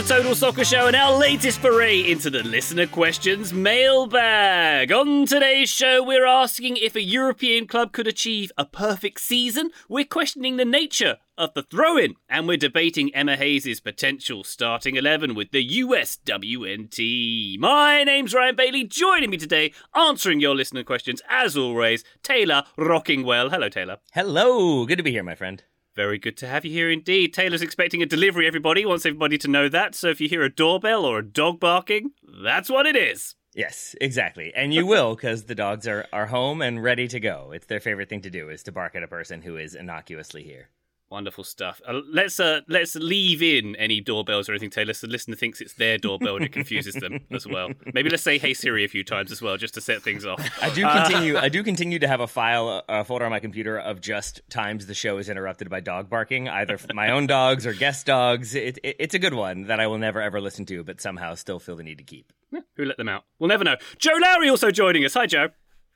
the Total Soccer Show and our latest foray into the listener questions mailbag. On today's show, we're asking if a European club could achieve a perfect season. We're questioning the nature of the throw in, and we're debating Emma Hayes' potential starting 11 with the USWNT. My name's Ryan Bailey, joining me today, answering your listener questions, as always, Taylor Rockingwell. Hello, Taylor. Hello, good to be here, my friend. Very good to have you here indeed. Taylor's expecting a delivery, everybody. Wants everybody to know that. So if you hear a doorbell or a dog barking, that's what it is. Yes, exactly. And you will because the dogs are, are home and ready to go. It's their favorite thing to do is to bark at a person who is innocuously here. Wonderful stuff. Uh, let's uh, let's leave in any doorbells or anything, Taylor, so the listener thinks it's their doorbell and it confuses them as well. Maybe let's say "Hey Siri" a few times as well, just to set things off. I do continue. I do continue to have a file, a folder on my computer of just times the show is interrupted by dog barking, either my own dogs or guest dogs. It, it, it's a good one that I will never ever listen to, but somehow still feel the need to keep. Who let them out? We'll never know. Joe Lowery also joining us. Hi, Joe.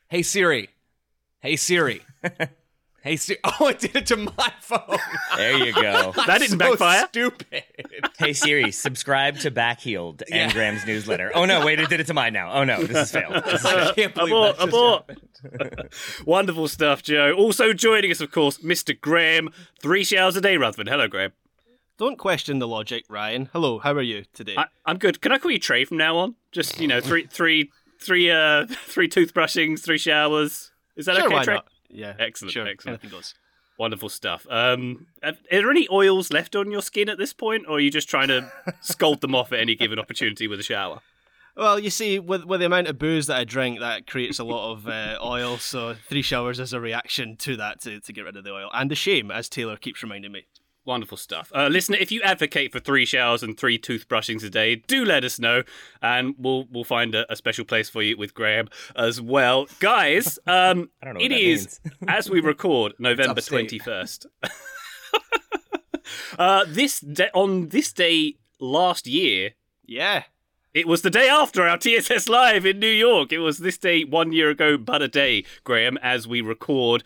Hey Siri. Hey Siri. hey Siri. Oh, it did it to my phone. There you go. That didn't so backfire. Stupid. hey Siri, subscribe to Backheeled and Graham's newsletter. Oh no, wait, it did it to mine now. Oh no, this is failed. This is I can't believe Abort, that just abort. happened. Wonderful stuff, Joe. Also joining us, of course, Mr. Graham. Three showers a day, Ruthven. Hello, Graham. Don't question the logic, Ryan. Hello, how are you today? I, I'm good. Can I call you Trey from now on? Just you know, three, three, three, uh, three toothbrushings, three showers. Is that sure, okay, why Trey? not? Yeah, Excellent, Sure, excellent. anything goes. Wonderful stuff. Um, are there any oils left on your skin at this point, or are you just trying to scold them off at any given opportunity with a shower? Well, you see, with with the amount of booze that I drink, that creates a lot of uh, oil. So three showers is a reaction to that to, to get rid of the oil and the shame, as Taylor keeps reminding me. Wonderful stuff. Uh, listener, if you advocate for three showers and three toothbrushings a day, do let us know, and we'll we'll find a, a special place for you with Graham as well, guys. Um, I don't know it is as we record November twenty first. uh, this da- on this day last year, Yeah, it was the day after our TSS Live in New York. It was this day one year ago, but a day, Graham, as we record.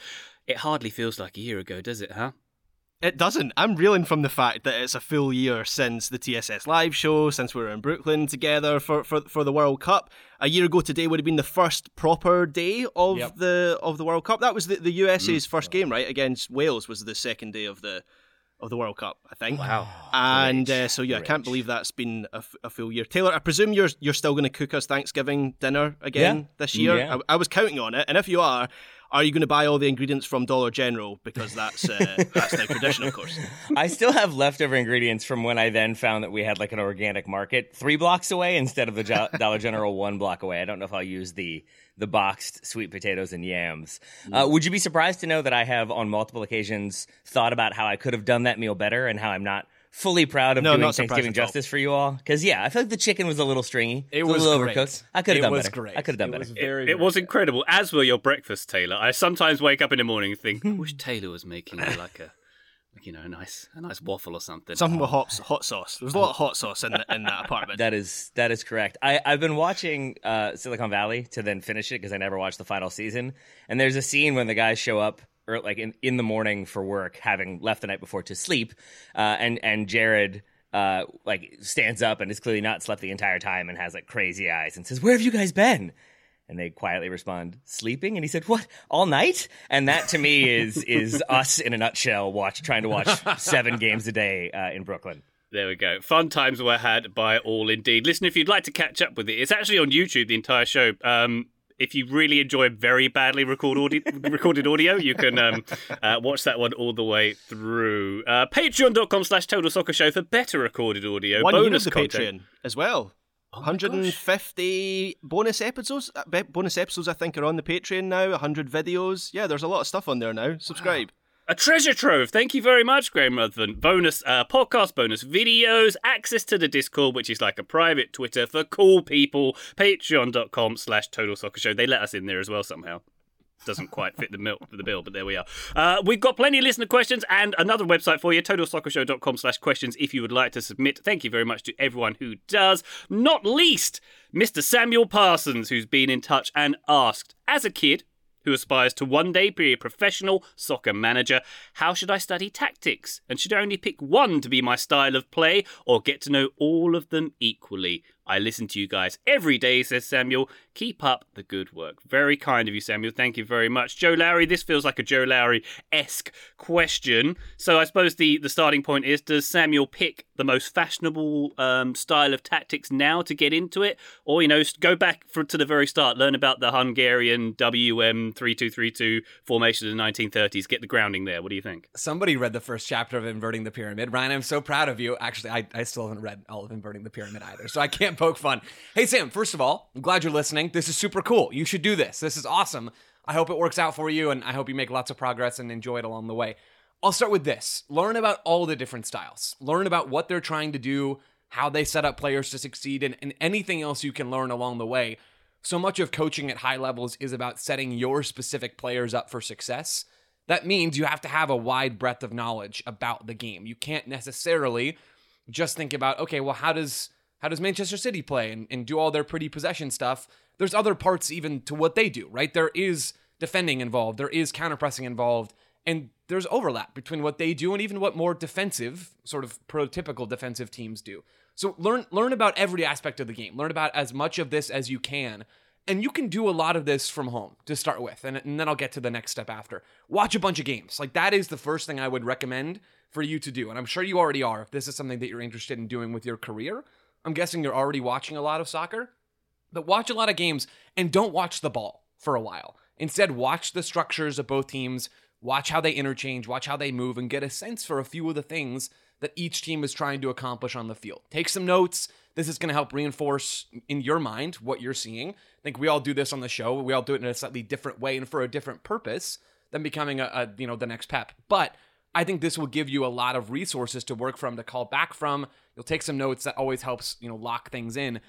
It hardly feels like a year ago, does it, huh? It doesn't. I'm reeling from the fact that it's a full year since the TSS live show, since we were in Brooklyn together for, for, for the World Cup. A year ago today would have been the first proper day of Yep. the of the World Cup. That was the, the USA's first game, right? Against Wales was the second day of the of the World Cup, I think. Wow. And uh, so yeah, I can't believe that's been a, f- a full year. Taylor, I presume you're you're still going to cook us Thanksgiving dinner again Yeah. this year. Yeah. I, I was counting on it, and if you are, are you going to buy all the ingredients from Dollar General because that's uh, that's now tradition, of course. I still have leftover ingredients from when I then found that we had like an organic market three blocks away instead of the Jo- Dollar General one block away. I don't know if I'll use the the boxed sweet potatoes and yams. Uh, would you be surprised to know that I have on multiple occasions thought about how I could have done that meal better and how I'm not fully proud of No, doing Thanksgiving justice for you all? Because yeah, I feel like the chicken was a little stringy. It a was little great. overcooked. I could have It done was better. great. I could have done It better. was It, very, it was good. incredible, as were your breakfast, Taylor. I sometimes wake up in the morning and think, I wish Taylor was making me like a, you know, a nice, a nice waffle or something. Something with hot hot sauce. There's a lot of hot sauce in the, in that apartment. That is that is correct. I, I've been watching uh, Silicon Valley to then finish it because I never watched the final season. And there's a scene when the guys show up or like in, in the morning for work, having left the night before to sleep, uh, and and Jared uh, like stands up and is clearly not slept the entire time and has like crazy eyes and says, "Where have you guys been?" And they quietly respond, "Sleeping." And he said, "What? All night?" And that to me is is us in a nutshell. Watch trying to watch seven games a day uh, in Brooklyn. There we go. Fun times were had by all indeed. Listen, if you'd like to catch up with it, it's actually on YouTube, the entire show. Um, if you really enjoy very badly record audio, recorded audio, you can um, uh, watch that one all the way through. Uh, Patreon.com slash Total Soccer Show for better recorded audio. One year of bonus the content. Patreon as well. Oh 150 bonus episodes. uh, Bonus episodes, I think, are on the Patreon now. 100 videos. Yeah, there's a lot of stuff on there now. Subscribe. A treasure trove. Thank you very much, Graham Ruthven. Bonus uh, podcast, bonus videos, access to the Discord, which is like a private Twitter for cool people. Patreon.com slash Total Soccer Show. They let us in there as well somehow. Doesn't quite fit the, mil- the bill, but there we are. Uh, we've got plenty of listener questions and another website for you, totalsoccershow.com slash questions if you would like to submit. Thank you very much to everyone who does. Not least, Mr. Samuel Parsons, who's been in touch and asked, as a kid, who aspires to one day be a professional soccer manager. How should I study tactics? And should I only pick one to be my style of play or get to know all of them equally? I listen to you guys every day, says Samuel. Keep up the good work. Very kind of you, Samuel. Thank you very much. Joe Lowery, this feels like a Joe Lowery esque question. So I suppose the, the starting point is Does Samuel pick the most fashionable um, style of tactics now to get into it? Or, you know, go back for, to the very start, learn about the Hungarian WM 3232 formation of the 1930s, get the grounding there. What do you think? Somebody read the first chapter of Inverting the Pyramid. Ryan, I'm so proud of you. Actually, I, I still haven't read all of Inverting the Pyramid either, so I can't poke fun. Hey, Sam, first of all, I'm glad you're listening. This is super cool. You should do this. This is awesome. I hope it works out for you, and I hope you make lots of progress and enjoy it along the way. I'll start with this learn about all the different styles, learn about what they're trying to do, how they set up players to succeed, and, and anything else you can learn along the way. So much of coaching at high levels is about setting your specific players up for success. That means you have to have a wide breadth of knowledge about the game. You can't necessarily just think about, okay, well, how does how does Manchester City play and, and do all their pretty possession stuff? There's other parts even to what they do, right? There is defending involved, there is counterpressing involved, and there's overlap between what they do and even what more defensive, sort of prototypical defensive teams do. So learn learn about every aspect of the game. Learn about as much of this as you can. And you can do a lot of this from home to start with, and, and then I'll get to the next step after. Watch a bunch of games. Like that is the first thing I would recommend for you to do. And I'm sure you already are if this is something that you're interested in doing with your career. I'm guessing you're already watching a lot of soccer, but watch a lot of games and don't watch the ball for a while. Instead, watch the structures of both teams, watch how they interchange, watch how they move, and get a sense for a few of the things that each team is trying to accomplish on the field. Take some notes. This is going to help reinforce in your mind what you're seeing. I think we all do this on the show. We all do it in a slightly different way and for a different purpose than becoming a, a you know the next pep. But I think this will give you a lot of resources to work from, to call back from. You'll take some notes. That always helps, you know, lock things in.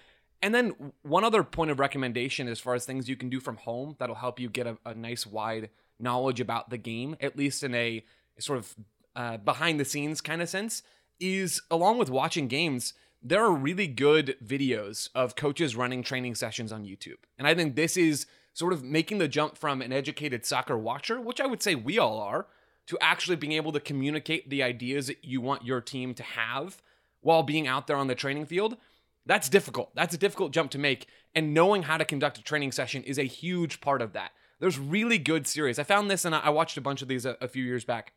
And then one other point of recommendation as far as things you can do from home that'll help you get a, a nice wide knowledge about the game, at least in a sort of uh, behind the scenes kind of sense, is along with watching games, there are really good videos of coaches running training sessions on YouTube. And I think this is sort of making the jump from an educated soccer watcher, which I would say we all are, to actually being able to communicate the ideas that you want your team to have while being out there on the training field. That's difficult. That's a difficult jump to make. And knowing how to conduct a training session is a huge part of that. There's really good series. I found this and I watched a bunch of these a, a few years back.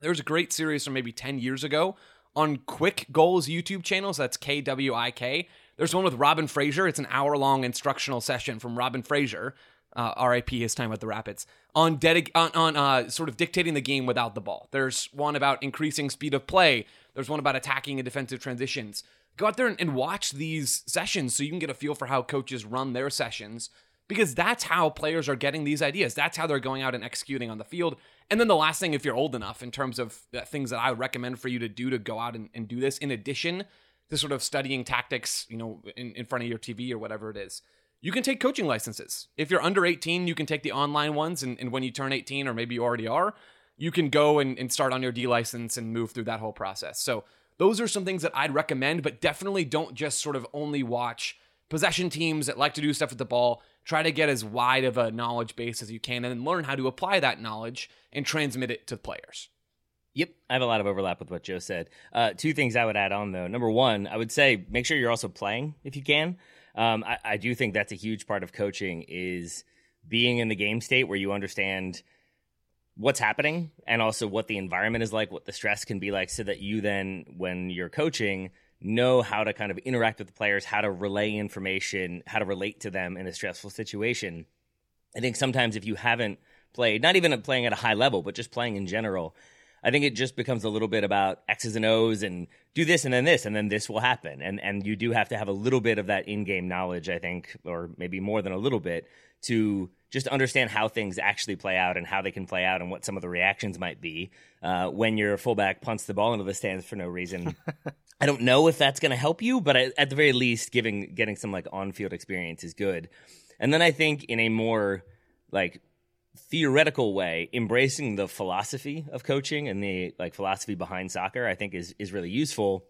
There was a great series from maybe 10 years ago on Kwik Goals YouTube channels. That's K W I K. There's one with Robin Fraser. It's an hour long instructional session from Robin Fraser, uh, RIP his time at the Rapids, on, on, on uh, sort of dictating the game without the ball. There's one about increasing speed of play. There's one about attacking and defensive transitions. Go out there and, and watch these sessions so you can get a feel for how coaches run their sessions because that's how players are getting these ideas. That's how they're going out and executing on the field. And then the last thing, if you're old enough, in terms of uh, things that I would recommend for you to do to go out and, and do this, in addition to sort of studying tactics, you know, in, in front of your TV or whatever it is, you can take coaching licenses. If you're under 18, you can take the online ones. And, and when you turn 18, or maybe you already are, you can go and, and start on your D license and move through that whole process. So those are some things that I'd recommend, but definitely don't just sort of only watch possession teams that like to do stuff with the ball. Try to get as wide of a knowledge base as you can and then learn how to apply that knowledge and transmit it to the players. Yep, I have a lot of overlap with what Joe said. Uh, two things I would add on though. Number one, I would say make sure you're also playing if you can. Um, I, I do think that's a huge part of coaching is being in the game state where you understand what's happening and also what the environment is like, what the stress can be like, so that you then, when you're coaching, know how to kind of interact with the players, how to relay information, how to relate to them in a stressful situation. I think sometimes if you haven't played, not even playing at a high level, but just playing in general, I think it just becomes a little bit about X's and O's and do this and then this and then this will happen. And and you do have to have a little bit of that in-game knowledge, I think, or maybe more than a little bit to just understand how things actually play out and how they can play out and what some of the reactions might be uh, when your fullback punts the ball into the stands for no reason. I don't know if that's going to help you, but at the very least, giving getting some like on-field experience is good. And then I think in a more like theoretical way, embracing the philosophy of coaching and the like philosophy behind soccer, I think is is really useful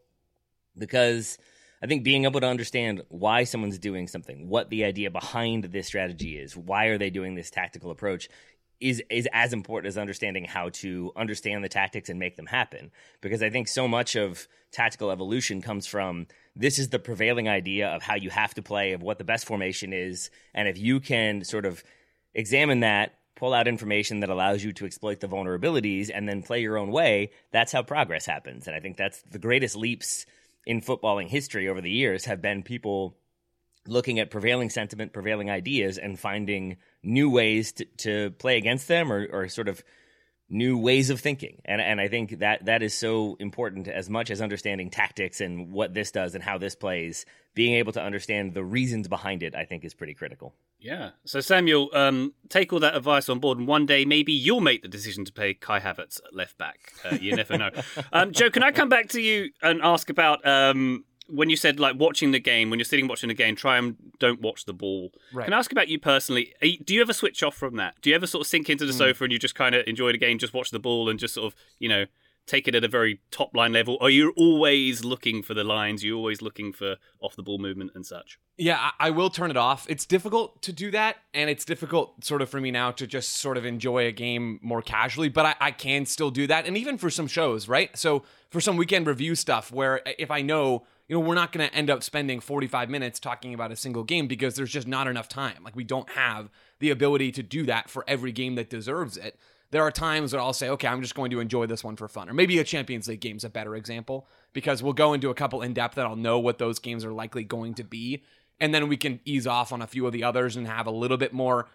because I think being able to understand why someone's doing something, what the idea behind this strategy is, why are they doing this tactical approach is is as important as understanding how to understand the tactics and make them happen. Because I think so much of tactical evolution comes from this is the prevailing idea of how you have to play of what the best formation is and if you can sort of examine that pull out information that allows you to exploit the vulnerabilities and then play your own way, that's how progress happens. And I think that's the greatest leaps in footballing history over the years have been people looking at prevailing sentiment, prevailing ideas, and finding new ways to, to play against them or, or sort of new ways of thinking. And and I think that that is so important as much as understanding tactics and what this does and how this plays. Being able to understand the reasons behind it, I think, is pretty critical. Yeah. So Samuel, um, take all that advice on board, and one day maybe you'll make the decision to play Kai Havertz left back. Uh, you never know. um, Joe, can I come back to you and ask about um, when you said like watching the game when you're sitting watching the game? Try and don't watch the ball. Right. Can I ask about you personally? You, do you ever switch off from that? Do you ever sort of sink into the Mm. sofa and you just kind of enjoy the game, just watch the ball, and just sort of you know take it at a very top line level? Are you're always looking for the lines? You're always looking for off the ball movement and such. Yeah, I, I will turn it off. It's difficult to do that, and it's difficult sort of for me now to just sort of enjoy a game more casually, but I, I can still do that. And even for some shows, right? So for some weekend review stuff where if I know, you know, we're not going to end up spending 45 minutes talking about a single game because there's just not enough time. Like we don't have the ability to do that for every game that deserves it. There are times where I'll say, okay, I'm just going to enjoy this one for fun. Or maybe a Champions League game's a better example because we'll go into a couple in depth that I'll know what those games are likely going to be and then we can ease off on a few of the others and have a little bit more and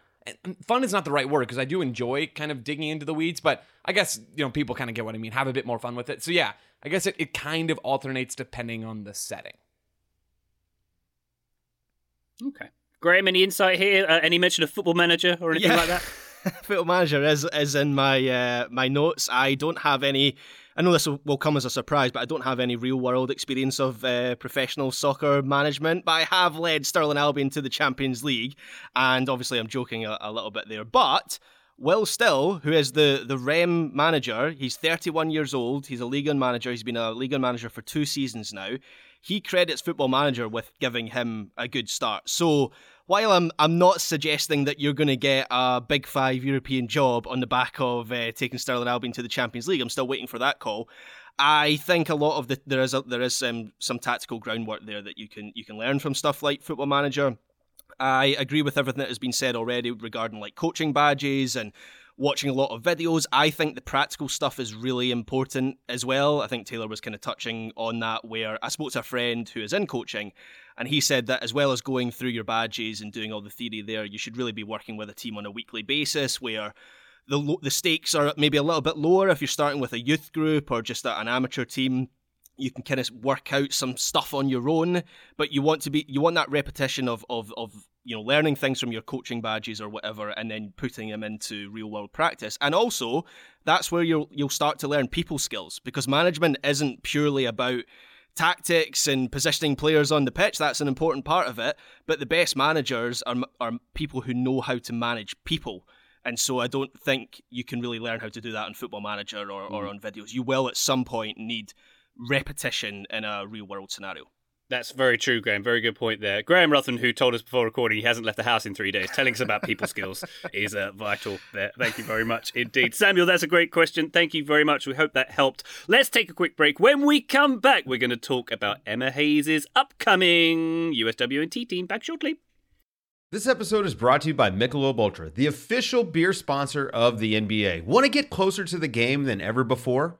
fun is not the right word because I do enjoy kind of digging into the weeds, but I guess you know people kind of get what I mean. Have a bit more fun with it. So yeah, I guess it, it kind of alternates depending on the setting. Okay. Graham, any insight here? Uh, any mention of football manager or anything Yeah. like that? Football manager is is in my uh, my notes. I don't have any. I know this will, come as a surprise, but I don't have any real world experience of uh, professional soccer management. But I have led Stirling Albion to the Champions League, and obviously I'm joking a, a little bit there. But Will Still, who is the the Reims manager, he's 31 years old. He's a league manager. He's been a league manager for two seasons now. He credits Football Manager with giving him a good start. So while I'm I'm not suggesting that you're going to get a Big Five European job on the back of uh, taking Stirling Albion to the Champions League, I'm still waiting for that call. I think a lot of the there is a, there is um, some tactical groundwork there that you can you can learn from stuff like Football Manager. I agree with everything that has been said already regarding like coaching badges and watching a lot of videos. I think the practical stuff is really important as well. I think Taylor was kind of touching on that where I spoke to a friend who is in coaching and he said that as well as going through your badges and doing all the theory there, you should really be working with a team on a weekly basis where the the stakes are maybe a little bit lower if you're starting with a youth group or just an amateur team. You can kind of work out some stuff on your own but you want to be you want that repetition of of of you know learning things from your coaching badges or whatever and then putting them into real world practice. And also that's where you'll you'll start to learn people skills because management isn't purely about tactics and positioning players on the pitch that's an important part of it but the best managers are are people who know how to manage people and so I don't think you can really learn how to do that on Football Manager or, or mm. on videos. You will at some point need repetition in a real world scenario. That's very true, Graham. Very good point there. Graham Ruthven, who told us before recording he hasn't left the house in three days, telling us about people skills is uh, vital there. Thank you very much indeed. Samuel, that's a great question. Thank you very much. We hope that helped. Let's take a quick break. When we come back, we're going to talk about Emma Hayes' upcoming USWNT team. Back shortly. This episode is brought to you by Michelob Ultra, the official beer sponsor of the NBA. Want to get closer to the game than ever before?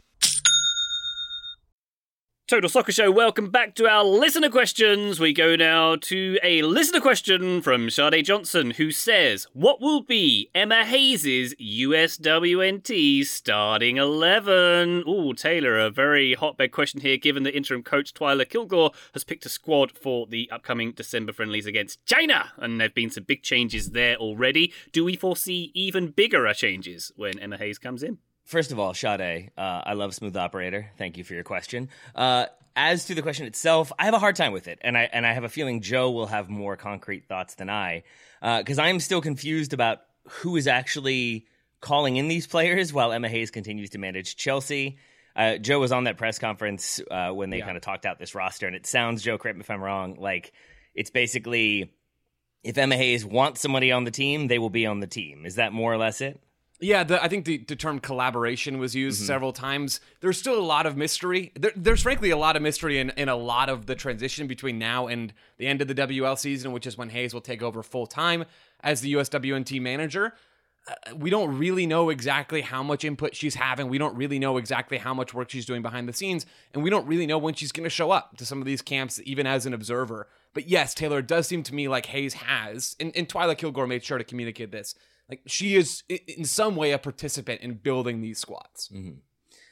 Total Soccer Show, welcome back to our listener questions. We go now to a listener question from Sade Johnson, who says, What will be Emma Hayes' USWNT starting 11? Ooh, Taylor, a very hotbed question here, given that interim coach Twyla Kilgore has picked a squad for the upcoming December friendlies against China, and there have been some big changes there already. Do we foresee even bigger changes when Emma Hayes comes in? First of all, Sade, uh, I love Smooth Operator. Thank you for your question. Uh, as to the question itself, I have a hard time with it, and I and I have a feeling Joe will have more concrete thoughts than I, because uh, I am still confused about who is actually calling in these players while Emma Hayes continues to manage Chelsea. Uh, Joe was on that press conference uh, when they yeah. kind of talked out this roster, and it sounds, Joe, correct me if I'm wrong, like it's basically if Emma Hayes wants somebody on the team, they will be on the team. Is that more or less it? Yeah, the, I think the, the, term collaboration was used mm-hmm. several times. There's still a lot of mystery. There, there's frankly a lot of mystery in, in a lot of the transition between now and the end of the WL season, which is when Hayes will take over full time as the USWNT manager. Uh, we don't really know exactly how much input she's having. We don't really know exactly how much work she's doing behind the scenes. And we don't really know when she's going to show up to some of these camps, even as an observer. But yes, Taylor, it does seem to me like Hayes has, and, and Twyla Kilgore made sure to communicate this like she is in some way a participant in building these squads. Mm-hmm.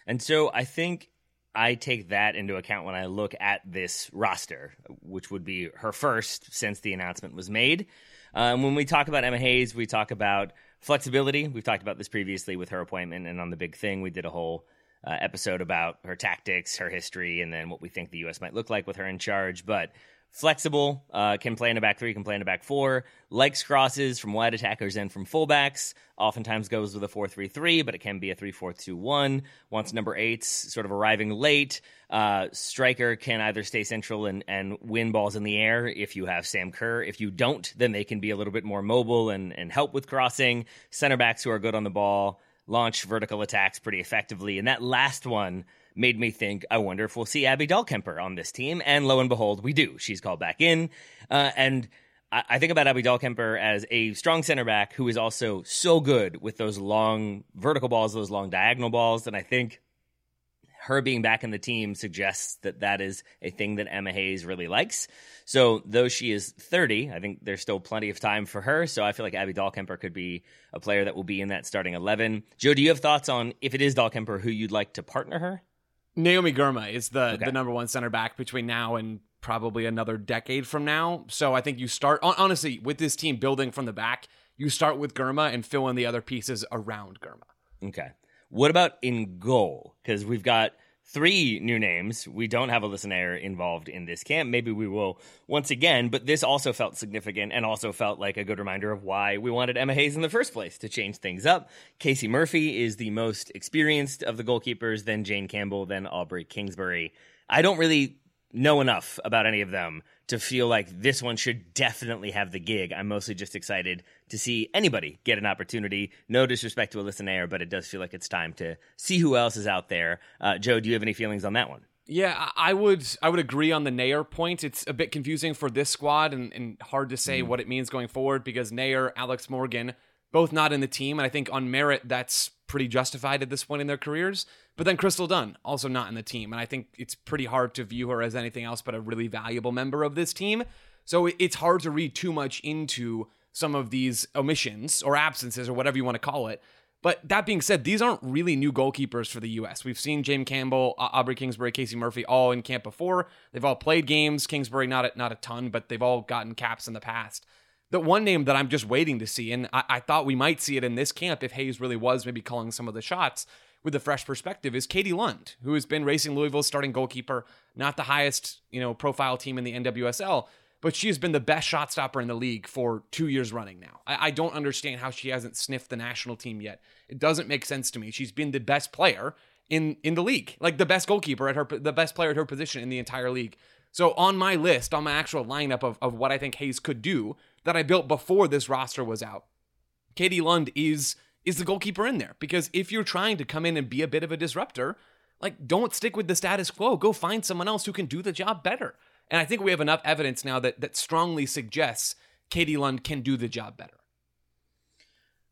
And so I think I take that into account when I look at this roster, which would be her first since the announcement was made. Um, when we talk about Emma Hayes, we talk about flexibility. We've talked about this previously with her appointment, and on the big thing, we did a whole uh, episode about her tactics, her history, and then what we think the U.S. might look like with her in charge. But flexible, uh, can play in a back three, can play in a back four, likes crosses from wide attackers and from fullbacks, oftentimes goes with a 4 3 3, but it can be a 3 4 2 1. Wants number eights sort of arriving late. Uh, striker can either stay central and, and win balls in the air if you have Sam Kerr. If you don't, then they can be a little bit more mobile and, and help with crossing. Center backs who are good on the ball launch vertical attacks pretty effectively. And that last one, made me think, I wonder if we'll see Abby Dahlkemper on this team. And lo and behold, we do. She's called back in. Uh, and I, I, think about Abby Dahlkemper as a strong center back who is also so good with those long vertical balls, those long diagonal balls. And I think her being back in the team suggests that that is a thing that Emma Hayes really likes. So, though she is 30, I think there's still plenty of time for her. So, I feel like Abby Dahlkemper could be a player that will be in that starting 11. Joe, do you have thoughts on if it is Dahlkemper, who you'd like to partner her? Naomi Girma is the okay. the number one center back between now and probably another decade from now. So I think you start honestly with this team building from the back. You start with Girma and fill in the other pieces around Girma. Okay. What about in goal? Because we've got three new names. We don't have Alyssa Naeher involved in this camp. Maybe we will once again, but this also felt significant and also felt like a good reminder of why we wanted Emma Hayes in the first place to change things up. Casey Murphy is the most experienced of the goalkeepers, then Jane Campbell, then Aubrey Kingsbury. I don't really know enough about any of them to feel like this one should definitely have the gig. I'm mostly just excited to see anybody get an opportunity. No disrespect to Alyssa Naeher, but it does feel like it's time to see who else is out there. Uh, Joe, do you have any feelings on that one? Yeah, I would I would agree on the Naeher point. It's a bit confusing for this squad and, and hard to say mm. what it means going forward because Naeher, Alex Morgan, both not in the team, and I think on merit that's pretty justified at this point in their careers. But then Crystal Dunn, also not in the team, and I think it's pretty hard to view her as anything else but a really valuable member of this team. So it's hard to read too much into some of these omissions or absences or whatever you want to call it. But that being said, these aren't really new goalkeepers for the U.S. We've seen Jane Campbell, Aubrey Kingsbury, Casey Murphy all in camp before. They've all played games. Kingsbury not a, not a ton, but they've all gotten caps in the past. The one name that I'm just waiting to see, and I, I thought we might see it in this camp if Hayes really was maybe calling some of the shots with a fresh perspective, is Katie Lund, who has been racing Louisville's starting goalkeeper, not the highest you know profile team in the NWSL, but she has been the best shot stopper in the league for two years running now. I, I, don't understand how she hasn't sniffed the national team yet. It doesn't make sense to me. She's been the best player in in the league, like the best goalkeeper at her, the best player at her position in the entire league. So on my list, on my actual lineup of, of what I think Hayes could do, that I built before this roster was out. Katie Lund is is the goalkeeper in there because if you're trying to come in and be a bit of a disruptor, like don't stick with the status quo. Go find someone else who can do the job better. And I think we have enough evidence now that that strongly suggests Katie Lund can do the job better.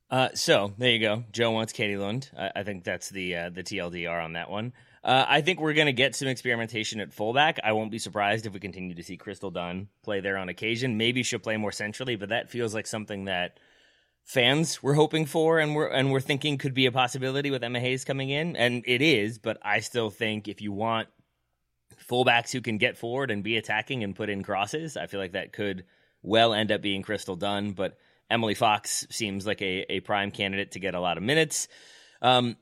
Uh, so there you go. Joe wants Katie Lund. I, I think that's the uh, the TLDR on that one. Uh, I think we're going to get some experimentation at fullback. I won't be surprised if we continue to see Crystal Dunn play there on occasion. Maybe she'll play more centrally, but that feels like something that fans were hoping for and we're and we're thinking could be a possibility with Emma Hayes coming in, and it is. But I still think if you want fullbacks who can get forward and be attacking and put in crosses, I feel like that could well end up being Crystal Dunn. But Emily Fox seems like a, a prime candidate to get a lot of minutes. Um,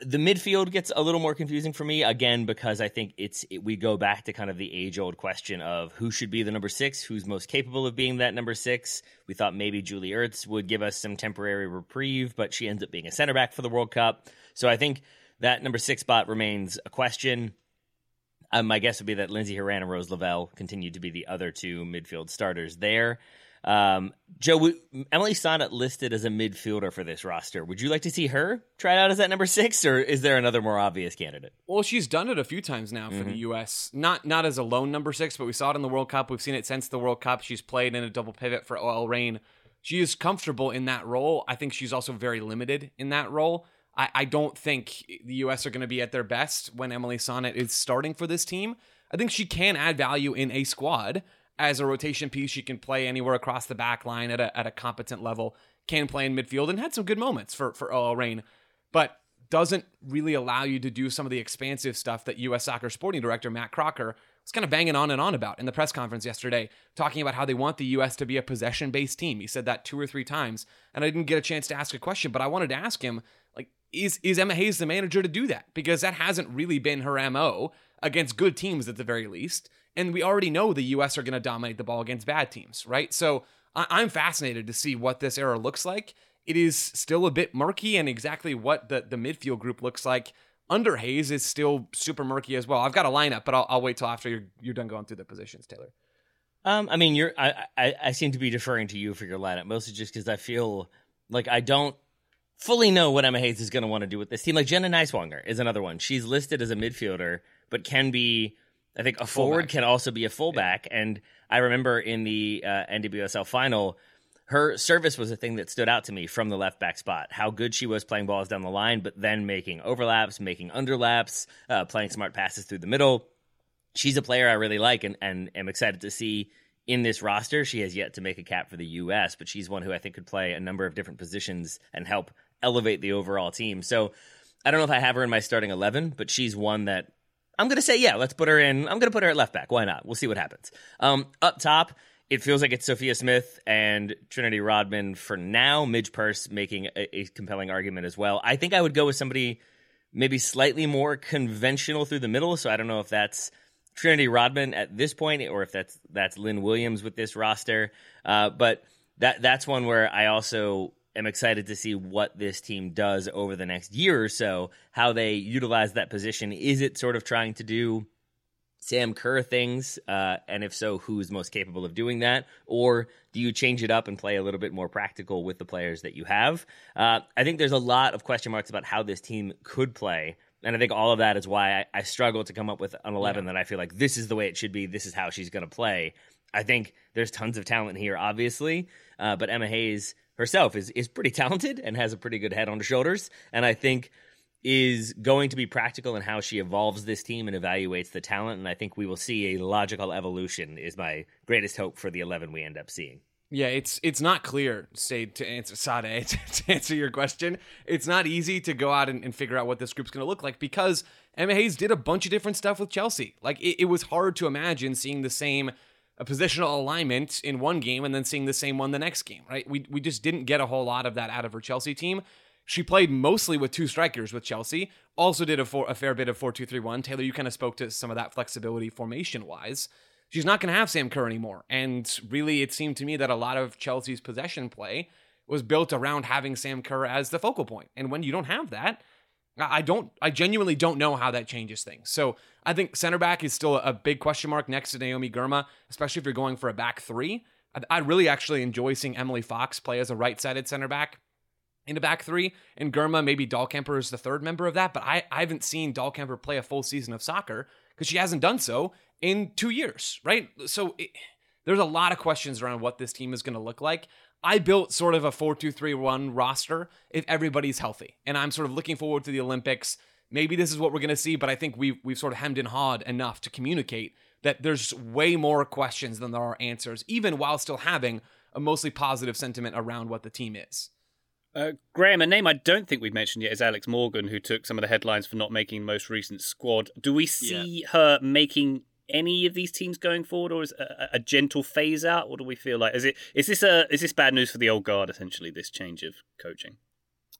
the midfield gets a little more confusing for me again because I think it's it, we go back to kind of the age old question of who should be the number six, who's most capable of being that number six. We thought maybe Julie Ertz would give us some temporary reprieve, but she ends up being a center back for the World Cup. So I think that number six spot remains a question. Um, my guess would be that Lindsey Horan and Rose Lavelle continue to be the other two midfield starters there. Um, Joe, Emily Sonnett listed as a midfielder for this roster. Would you like to see her tried out as that number six, or is there another more obvious candidate? Well, she's done it a few times now for mm-hmm. the U.S. Not not as a lone number six, but we saw it in the World Cup. We've seen it since the World Cup. She's played in a double pivot for OL Reign. She is comfortable in that role. I think she's also very limited in that role. I, I don't think the U.S. are going to be at their best when Emily Sonnett is starting for this team. I think she can add value in a squad as a rotation piece. She can play anywhere across the back line at a, at a competent level, can play in midfield, and had some good moments for, for OL but doesn't really allow you to do some of the expansive stuff that U.S. Soccer sporting director Matt Crocker was kind of banging on and on about in the press conference yesterday, talking about how they want the U.S. to be a possession based team. He said that two or three times, and I didn't get a chance to ask a question, but I wanted to ask him, like, is, is Emma Hayes the manager to do that? Because that hasn't really been her MO against good teams at the very least. And we already know the U.S. are going to dominate the ball against bad teams, right? So I- am fascinated to see what this era looks like. It is still a bit murky, and exactly what the, the midfield group looks like under Hayes is still super murky as well. I've got a lineup, but I'll, I'll wait till after you're, you're done going through the positions, Taylor. Um, I mean, you're I, I, I seem to be deferring to you for your lineup mostly just because I feel like I don't fully know what Emma Hayes is going to want to do with this team. Like Jenna Nighswonger is another one. She's listed as a midfielder, but can be I think a forward fullback. can also be a fullback. Yeah. And I remember in the uh, NWSL final, her service was a thing that stood out to me from the left back spot. How good she was playing balls down the line, but then making overlaps, making underlaps, uh, playing smart passes through the middle. She's a player I really like and, and am excited to see in this roster. She has yet to make a cap for the U.S., but she's one who I think could play a number of different positions and help elevate the overall team. So I don't know if I have her in my starting 11, but she's one that I'm going to say, yeah, let's put her in. I'm going to put her at left back. Why not? We'll see what happens. Um, up top, it feels like it's Sophia Smith and Trinity Rodman for now. Midge Purce making a, a, compelling argument as well. I think I would go with somebody maybe slightly more conventional through the middle. So I don't know if that's Trinity Rodman at this point or if that's that's Lynn Williams with this roster. Uh, but that that's one where I also am excited to see what this team does over the next year or so. How they utilize that position. Is it sort of trying to do Sam Kerr things? Uh, and if so, who's most capable of doing that? Or do you change it up and play a little bit more practical with the players that you have? Uh, I think there's a lot of question marks about how this team could play. And I think all of that is why I, I struggle to come up with an 11 yeah. that I feel like this is the way it should be. This is how she's going to play. I think there's tons of talent here, obviously, uh, but Emma Hayes herself is is pretty talented and has a pretty good head on her shoulders. And I think is going to be practical in how she evolves this team and evaluates the talent. And I think we will see a logical evolution. Is my greatest hope for the eleven we end up seeing. Yeah, it's it's not clear, say to answer Sade, to, answer your question. It's not easy to go out and, and figure out what this group's gonna look like because Emma Hayes did a bunch of different stuff with Chelsea. Like it, it was hard to imagine seeing the same a positional alignment in one game and then seeing the same one the next game, right? We we just didn't get a whole lot of that out of her Chelsea team. She played mostly with two strikers with Chelsea. Also did a, four, a fair bit of 4-2-3-1. Taylor, you kind of spoke to some of that flexibility formation-wise. She's not going to have Sam Kerr anymore. And really, it seemed to me that a lot of Chelsea's possession play was built around having Sam Kerr as the focal point. And when you don't have that, I don't, I genuinely don't know how that changes things. So I think center back is still a big question mark next to Naomi Girma, especially if you're going for a back three. I really actually enjoy seeing Emily Fox play as a right sided center back in a back three. And Girma, maybe Dahlkemper is the third member of that, but I, I haven't seen Dahlkemper play a full season of soccer because she hasn't done so in two years, right? So it, there's a lot of questions around what this team is going to look like. I built sort of a 4 2 3 1 roster if everybody's healthy. And I'm sort of looking forward to the Olympics. Maybe this is what we're going to see, but I think we've, we've sort of hemmed and hawed enough to communicate that there's way more questions than there are answers, even while still having a mostly positive sentiment around what the team is. Uh, Graham, a name I don't think we've mentioned yet is Alex Morgan, who took some of the headlines for not making most recent squad. Do we see yeah. her making any of these teams going forward, or is a, a, gentle phase out? What do we feel like? Is it is this a is this bad news for the old guard? Essentially, this change of coaching.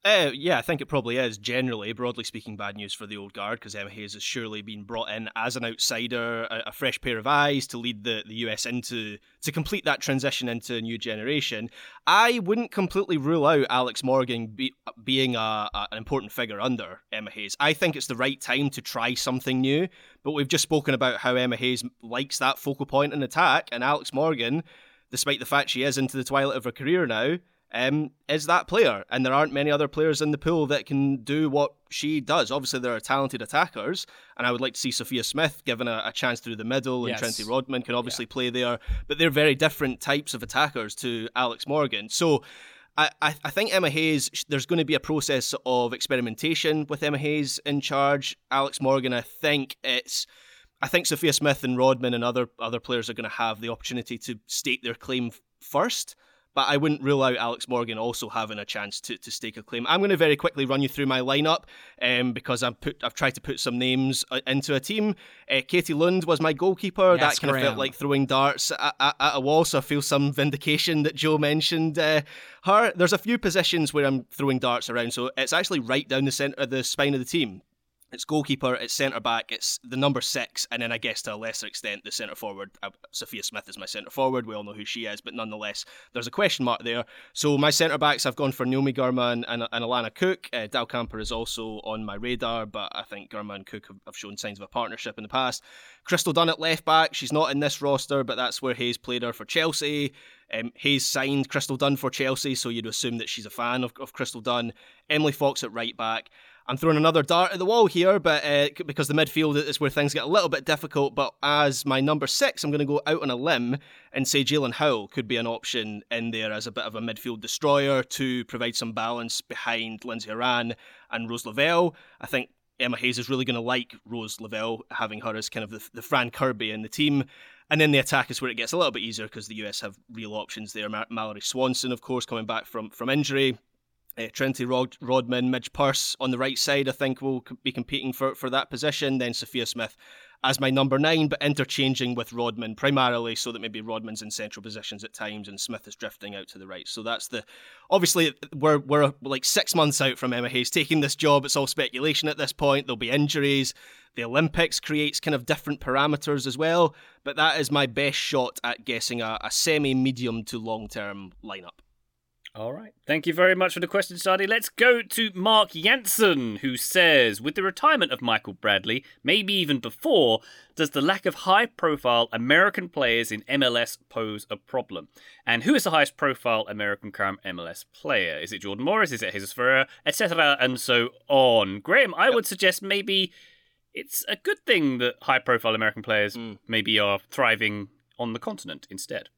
Uh, yeah, I think it probably is. Generally, broadly speaking, bad news for the old guard because Emma Hayes has surely been brought in as an outsider, a, a, fresh pair of eyes to lead the, the US into to complete that transition into a new generation. I wouldn't completely rule out Alex Morgan be, being a, a, an important figure under Emma Hayes. I think it's the right time to try something new. But we've just spoken about how Emma Hayes likes that focal point in attack, and Alex Morgan, despite the fact she is into the twilight of her career now um, is that player. And there aren't many other players in the pool that can do what she does. Obviously, there are talented attackers, and I would like to see Sophia Smith given a, a chance through the middle, yes. and Trinity Rodman can obviously yeah. play there. But they're very different types of attackers to Alex Morgan. So I, I think Emma Hayes, there's going to be a process of experimentation with Emma Hayes in charge. Alex Morgan, I think it's. I think Sophia Smith and Rodman and other other players are going to have the opportunity to stake their claim first but I wouldn't rule out Alex Morgan also having a chance to, to stake a claim. I'm going to very quickly run you through my lineup um, because I've put I've tried to put some names uh, into a team. Uh, Katie Lund was my goalkeeper. Yes, that kind of felt like throwing darts at, at, at, a wall, so I feel some vindication that Joe mentioned uh, her. There's a few positions where I'm throwing darts around, so it's actually right down the center, the spine of the team. It's goalkeeper, it's centre back, it's the number six, and then I guess to a lesser extent the centre forward. Uh, Sophia Smith is my centre forward. We all know who she is, but nonetheless, there's a question mark there. So my centre backs, I've gone for Naomi Girma and, and, Alana Cook. Uh, Dahlkemper is also on my radar, but I think Girma and Cook have, have shown signs of a partnership in the past. Crystal Dunn at left back, she's not in this roster, but that's where Hayes played her for Chelsea. Um, Hayes signed Crystal Dunn for Chelsea, so you'd assume that she's a fan of, of Crystal Dunn. Emily Fox at right back. I'm throwing another dart at the wall here, but uh, because the midfield is where things get a little bit difficult. But as my number six, I'm going to go out on a limb and say Jaelin Howell could be an option in there as a bit of a midfield destroyer to provide some balance behind Lindsey Horan and Rose Lavelle. I think Emma Hayes is really going to like Rose Lavelle, having her as kind of the, the Fran Kirby in the team. And then the attack is where it gets a little bit easier because the US have real options there. Mallory Swanson, of course, coming back from, from injury. Uh, Trinity Rod- Rodman, Midge Purce on the right side, I think will be competing for, for that position. Then Sophia Smith as my number nine, but interchanging with Rodman primarily so that maybe Rodman's in central positions at times and Smith is drifting out to the right. So that's the obviously we're we're like six months out from Emma Hayes taking this job. It's all speculation at this point. There'll be injuries. The Olympics creates kind of different parameters as well, but that is my best shot at guessing a, a semi medium to long term lineup. All right. Thank you very much for the question, Sade. Let's go to Mark Janssen, who says With the retirement of Michael Bradley, maybe even before, does the lack of high profile American players in MLS pose a problem? And who is the highest profile American current MLS player? Is it Jordan Morris? Is it Jesus Ferreira? Etc. and so on. Graham, I would suggest maybe it's a good thing that high profile American players mm. maybe are thriving on the continent instead.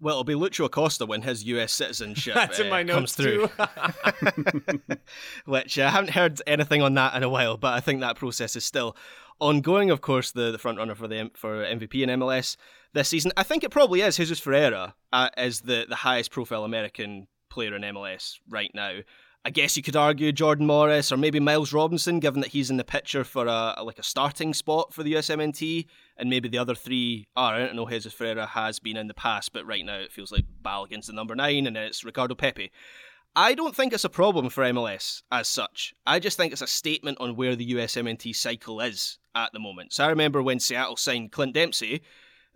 Well, it'll be Lucho Acosta when his US citizenship That's uh, in my notes comes through. Which uh, I haven't heard anything on that in a while, but I think that process is still ongoing. Of course, the, the front runner for the for MVP in MLS this season, I think it probably is Jesus Ferreira uh, is the the highest profile American player in MLS right now. I guess you could argue Jordan Morris or maybe Miles Robinson, given that he's in the picture for a, a like a starting spot for the USMNT, and maybe the other three are. I don't know Jesus Ferreira has been in the past, but right now it feels like Balogun's the number nine, and it's Ricardo Pepi. I don't think it's a problem for MLS as such. I just think it's a statement on where the USMNT cycle is at the moment. So I remember when Seattle signed Clint Dempsey,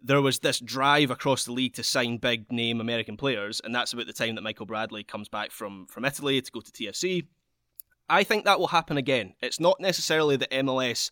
there was this drive across the league to sign big name American players, and that's about the time that Michael Bradley comes back from from Italy to go to TFC. I think that will happen again. It's not necessarily that MLS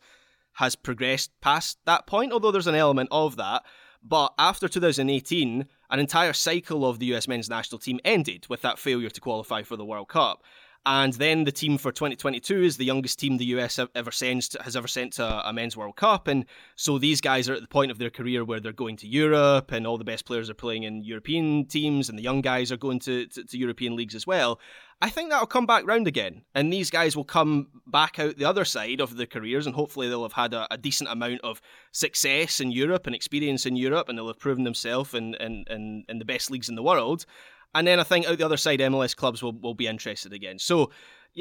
has progressed past that point, although there's an element of that. But after 2018, an entire cycle of the US men's national team ended with that failure to qualify for the World Cup. And then the team for 2022 is the youngest team the US ever sends has ever sent to a men's World Cup, and so these guys are at the point of their career where they're going to Europe, and all the best players are playing in European teams, and the young guys are going to, to, to European leagues as well. I think that'll come back round again, and these guys will come back out the other side of their careers, and hopefully they'll have had a, a decent amount of success in Europe and experience in Europe, and they'll have proven themselves in, in, in, in the best leagues in the world. And then I think out the other side, MLS clubs will, will be interested again. So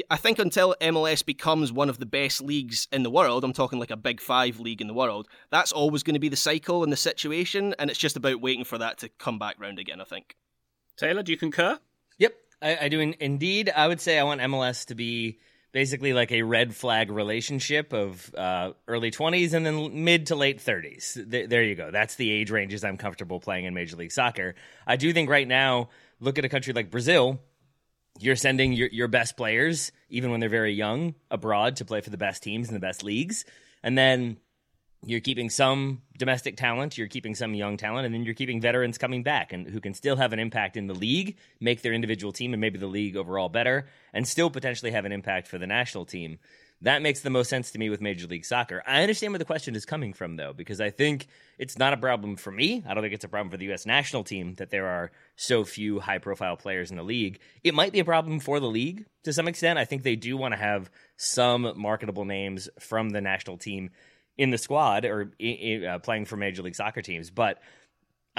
I think until MLS becomes one of the best leagues in the world, I'm talking like a big five league in the world, that's always going to be the cycle and the situation. And it's just about waiting for that to come back round again, I think. Taylor, do you concur? Yep, I, I do in, indeed. I would say I want MLS to be basically like a red flag relationship of uh, early 20s and then mid to late 30s. Th- there you go. That's the age ranges I'm comfortable playing in Major League Soccer. I do think right now look at a country like Brazil, you're sending your, your best players, even when they're very young, abroad to play for the best teams in the best leagues. And then you're keeping some domestic talent, you're keeping some young talent, and then you're keeping veterans coming back and who can still have an impact in the league, make their individual team and maybe the league overall better, and still potentially have an impact for the national team. That makes the most sense to me with Major League Soccer. I understand where the question is coming from, though, because I think it's not a problem for me. I don't think it's a problem for the U.S. national team that there are so few high profile players in the league. It might be a problem for the league to some extent. I think they do want to have some marketable names from the national team in the squad or uh, playing for Major League Soccer teams. But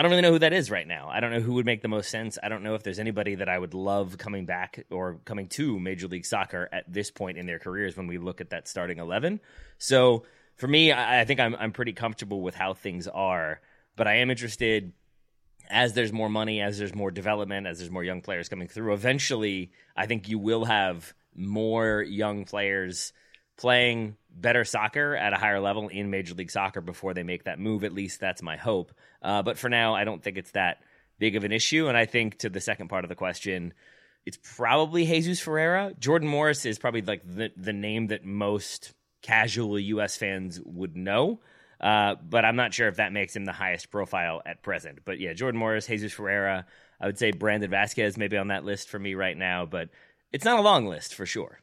I don't really know who that is right now. I don't know who would make the most sense. I don't know if there's anybody that I would love coming back or coming to Major League Soccer at this point in their careers when we look at that starting 11. So for me, I, I think I'm, I'm pretty comfortable with how things are, but I am interested as there's more money, as there's more development, as there's more young players coming through. Eventually, I think you will have more young players playing better soccer at a higher level in Major League Soccer before they make that move. At least that's my hope. Uh, but for now, I don't think it's that big of an issue. And I think to the second part of the question, it's probably Jesus Ferreira. Jordan Morris is probably like the, the name that most casual U.S. fans would know. Uh, but I'm not sure if that makes him the highest profile at present. But yeah, Jordan Morris, Jesus Ferreira. I would say Brandon Vazquez maybe on that list for me right now, but it's not a long list for sure.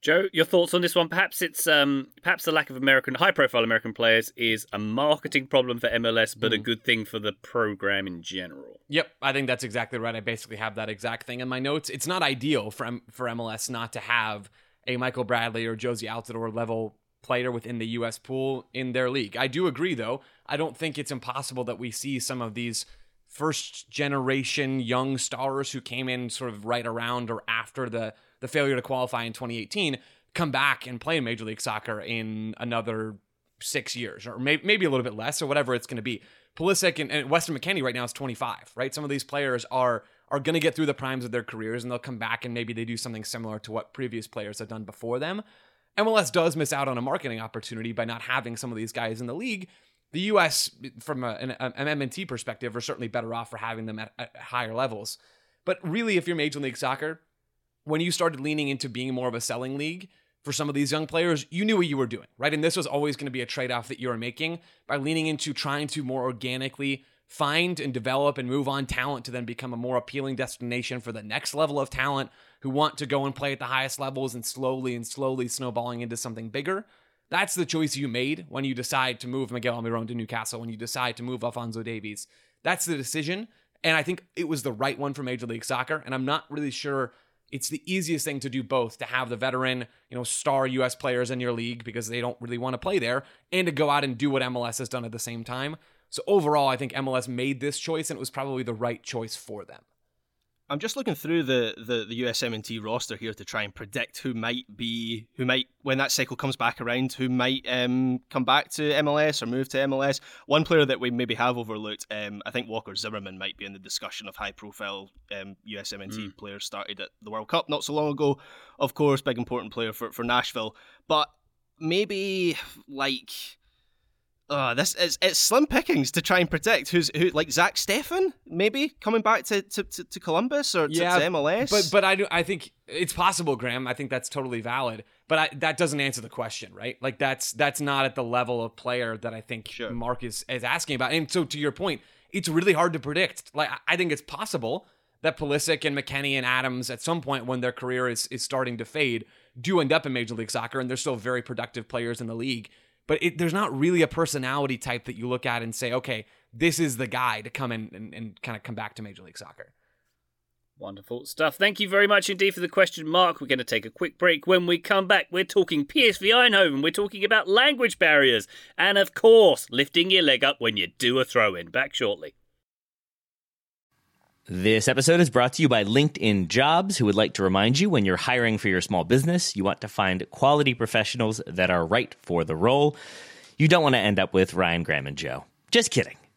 Joe, your thoughts on this one? Perhaps it's um, perhaps the lack of American high-profile American players is a marketing problem for MLS, but mm. a good thing for the program in general. Yep, I think that's exactly right. I basically have that exact thing in my notes. It's not ideal for for MLS not to have a Michael Bradley or Jozy Altidore level player within the U.S. pool in their league. I do agree, though. I don't think it's impossible that we see some of these first generation young stars who came in sort of right around or after the the failure to qualify in 2018 come back and play in Major League Soccer in another six years, or maybe maybe a little bit less, or whatever it's going to be. Pulisic and, and Weston McKennie right now is 25, right? Some of these players are are going to get through the primes of their careers and they'll come back and maybe they do something similar to what previous players have done before them. MLS does miss out on a marketing opportunity by not having some of these guys in the league. The US, from a, an, an MNT perspective, are certainly better off for having them at, at higher levels. But really, if you're Major League Soccer, when you started leaning into being more of a selling league for some of these young players, you knew what you were doing, right? And this was always going to be a trade off that you were making by leaning into trying to more organically find and develop and move on talent to then become a more appealing destination for the next level of talent who want to go and play at the highest levels and slowly and slowly snowballing into something bigger. That's the choice you made when you decide to move Miguel Almiron to Newcastle, when you decide to move Alphonso Davies. That's the decision. And I think it was the right one for Major League Soccer. And I'm not really sure it's the easiest thing to do both to have the veteran, you know, star US players in your league because they don't really want to play there and to go out and do what MLS has done at the same time. So overall, I think MLS made this choice and it was probably the right choice for them. I'm just looking through the, the, the USMNT roster here to try and predict who might be who might when that cycle comes back around who might um, come back to MLS or move to MLS. One player that we maybe have overlooked, um, I think Walker Zimmerman might be in the discussion of high profile um, USMNT mm. players started at the World Cup not so long ago. Of course, big important player for, for Nashville, but maybe like uh, this is it's slim pickings to try and predict who's who like Zach Steffen maybe coming back to, to, to, to Columbus or to, yeah, to, MLS. But but I do I think it's possible, Graham. I think that's totally valid. But I, that doesn't answer the question, right? Like that's that's not at the level of player that I think sure. Mark is, is asking about. And so to your point, it's really hard to predict. Like I think it's possible that Pulisic and McKennie and Adams at some point when their career is is starting to fade do end up in Major League Soccer and they're still very productive players in the league but it, there's not really a personality type that you look at and say, okay, this is the guy to come in and, and kind of come back to Major League Soccer. Wonderful stuff. Thank you very much indeed for the question, Mark. We're going to take a quick break. When we come back, we're talking PSV Eindhoven. We're talking about language barriers. And of course, lifting your leg up when you do a throw in. Back shortly. This episode is brought to you by LinkedIn Jobs, who would like to remind you when you're hiring for your small business, you want to find quality professionals that are right for the role. You don't want to end up with Ryan Graham and Joe. Just kidding.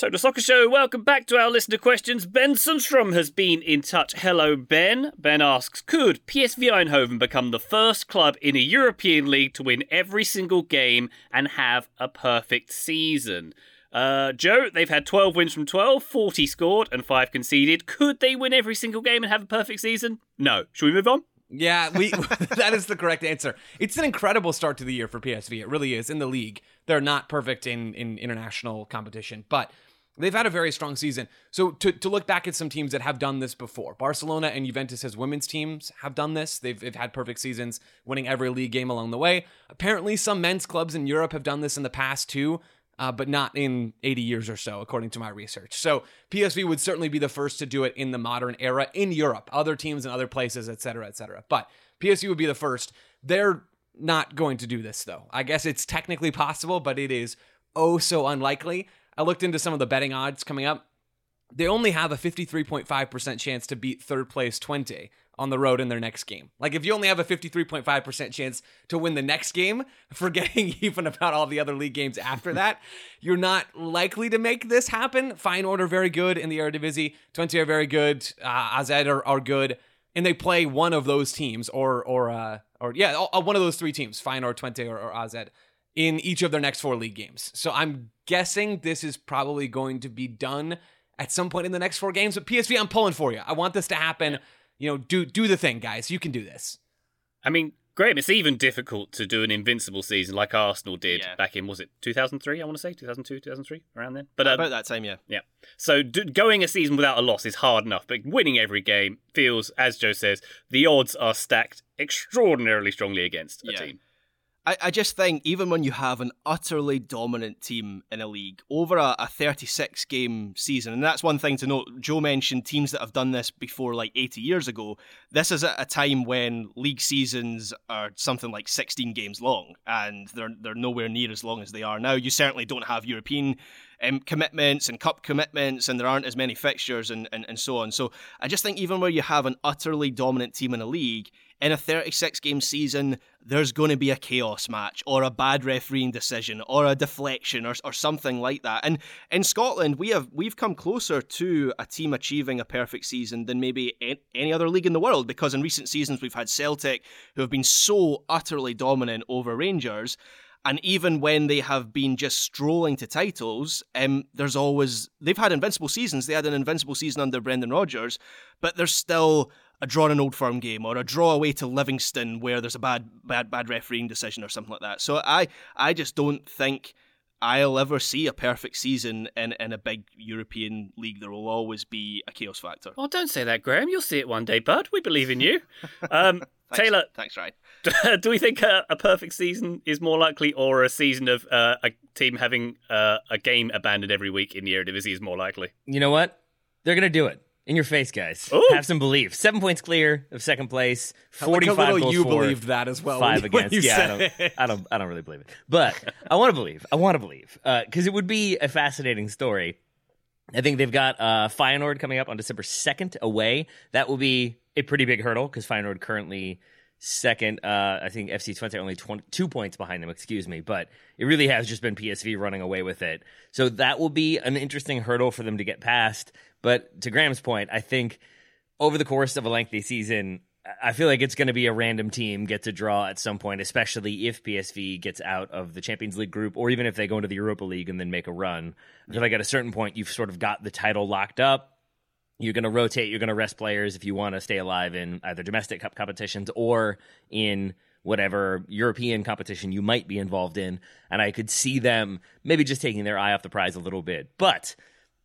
Total Soccer Show, welcome back to our listener questions. Ben Sundstrom has been in touch. Hello, Ben. Ben asks Could PSV Eindhoven become the first club in a European league to win every single game and have a perfect season? Uh, Joe, they've had 12 wins from 12, 40 scored, and 5 conceded. Could they win every single game and have a perfect season? No. Should we move on? Yeah, we that is the correct answer. It's an incredible start to the year for PSV. It really is in the league. They're not perfect in in international competition, but They've had a very strong season. So to, to look back at some teams that have done this before, Barcelona and Juventus as women's teams have done this. They've, they've had perfect seasons, winning every league game along the way. Apparently, some men's clubs in Europe have done this in the past too, uh, but not in 80 years or so, according to my research. So PSV would certainly be the first to do it in the modern era in Europe, other teams in other places, etc., etc. But PSV would be the first. They're not going to do this though. I guess it's technically possible, but it is oh so unlikely. I looked into some of the betting odds coming up. they only have a 53.5% chance to beat third place Twente on the road in their next game. Like if you only have a 53.5% chance to win the next game, forgetting even about all the other league games after that, you're not likely to make this happen. Feyenoord are very good in the Eredivisie. Twente are very good. Uh, AZ are, are good. And they play one of those teams or, or, uh, or yeah, one of those three teams, Feyenoord, Twente, or, or AZ in each of their next four league games. So I'm guessing this is probably going to be done at some point in the next four games. But PSV, I'm pulling for you. I want this to happen. You know, do do the thing, guys. You can do this. I mean, Graham, it's even difficult to do an invincible season like Arsenal did Yeah. back in was it 2003? I want to say 2002, 2003, around then. But uh, About that time, yeah. yeah, so d- going a season without a loss is hard enough, but winning every game feels, as Joe says, the odds are stacked extraordinarily strongly against a Yeah. team. I, I just think even when you have an utterly dominant team in a league over a, a 36 game season, and that's one thing to note. Joe mentioned teams that have done this before, like 80 years ago. This is at a time when league seasons are something like 16 games long, and they're they're nowhere near as long as they are now. You certainly don't have European um, commitments and cup commitments, and there aren't as many fixtures and, and, and so on. So I just think even where you have an utterly dominant team in a league, in a 36 game season, there's going to be a chaos match or a bad refereeing decision or a deflection or, or something like that. And in Scotland, we have we've come closer to a team achieving a perfect season than maybe any other league in the world because in recent seasons we've had Celtic who have been so utterly dominant over Rangers. And even when they have been just strolling to titles, um, there's always they've had invincible seasons. They had an invincible season under Brendan Rodgers, but there's still a draw in an old firm game or a draw away to Livingston where there's a bad bad bad refereeing decision or something like that. So I I just don't think I'll ever see a perfect season in, in a big European league. There will always be a chaos factor. Oh, don't say that, Graham. You'll see it one day, bud. We believe in you. Um, Thanks, Taylor, thanks, Ryan. do we think a, a perfect season is more likely, or a season of uh, a team having uh, a game abandoned every week in the Eredivisie is more likely? You know what? They're gonna do it. In your face, guys. Ooh. Have some belief. Seven points clear of second place. Like a Forty-five little goals you believed that as well. Five against. Yeah, I don't. I don't. I don't really believe it, but I want to believe. I want to believe because it would be a fascinating story. I think they've got uh, Feyenoord coming up on December second away. That will be a pretty big hurdle because Feyenoord currently second. Uh, I think FC Twente are only 20, two points behind them. Excuse me, but it really has just been PSV running away with it. So that will be an interesting hurdle for them to get past. But to Graham's point, I think over the course of a lengthy season, I feel like it's going to be a random team gets a draw at some point, especially if PSV gets out of the Champions League group, or even if they go into the Europa League and then make a run. I feel like at a certain point, you've sort of got the title locked up. You're going to rotate, you're going to rest players if you want to stay alive in either domestic cup competitions or in whatever European competition you might be involved in. And I could see them maybe just taking their eye off the prize a little bit. But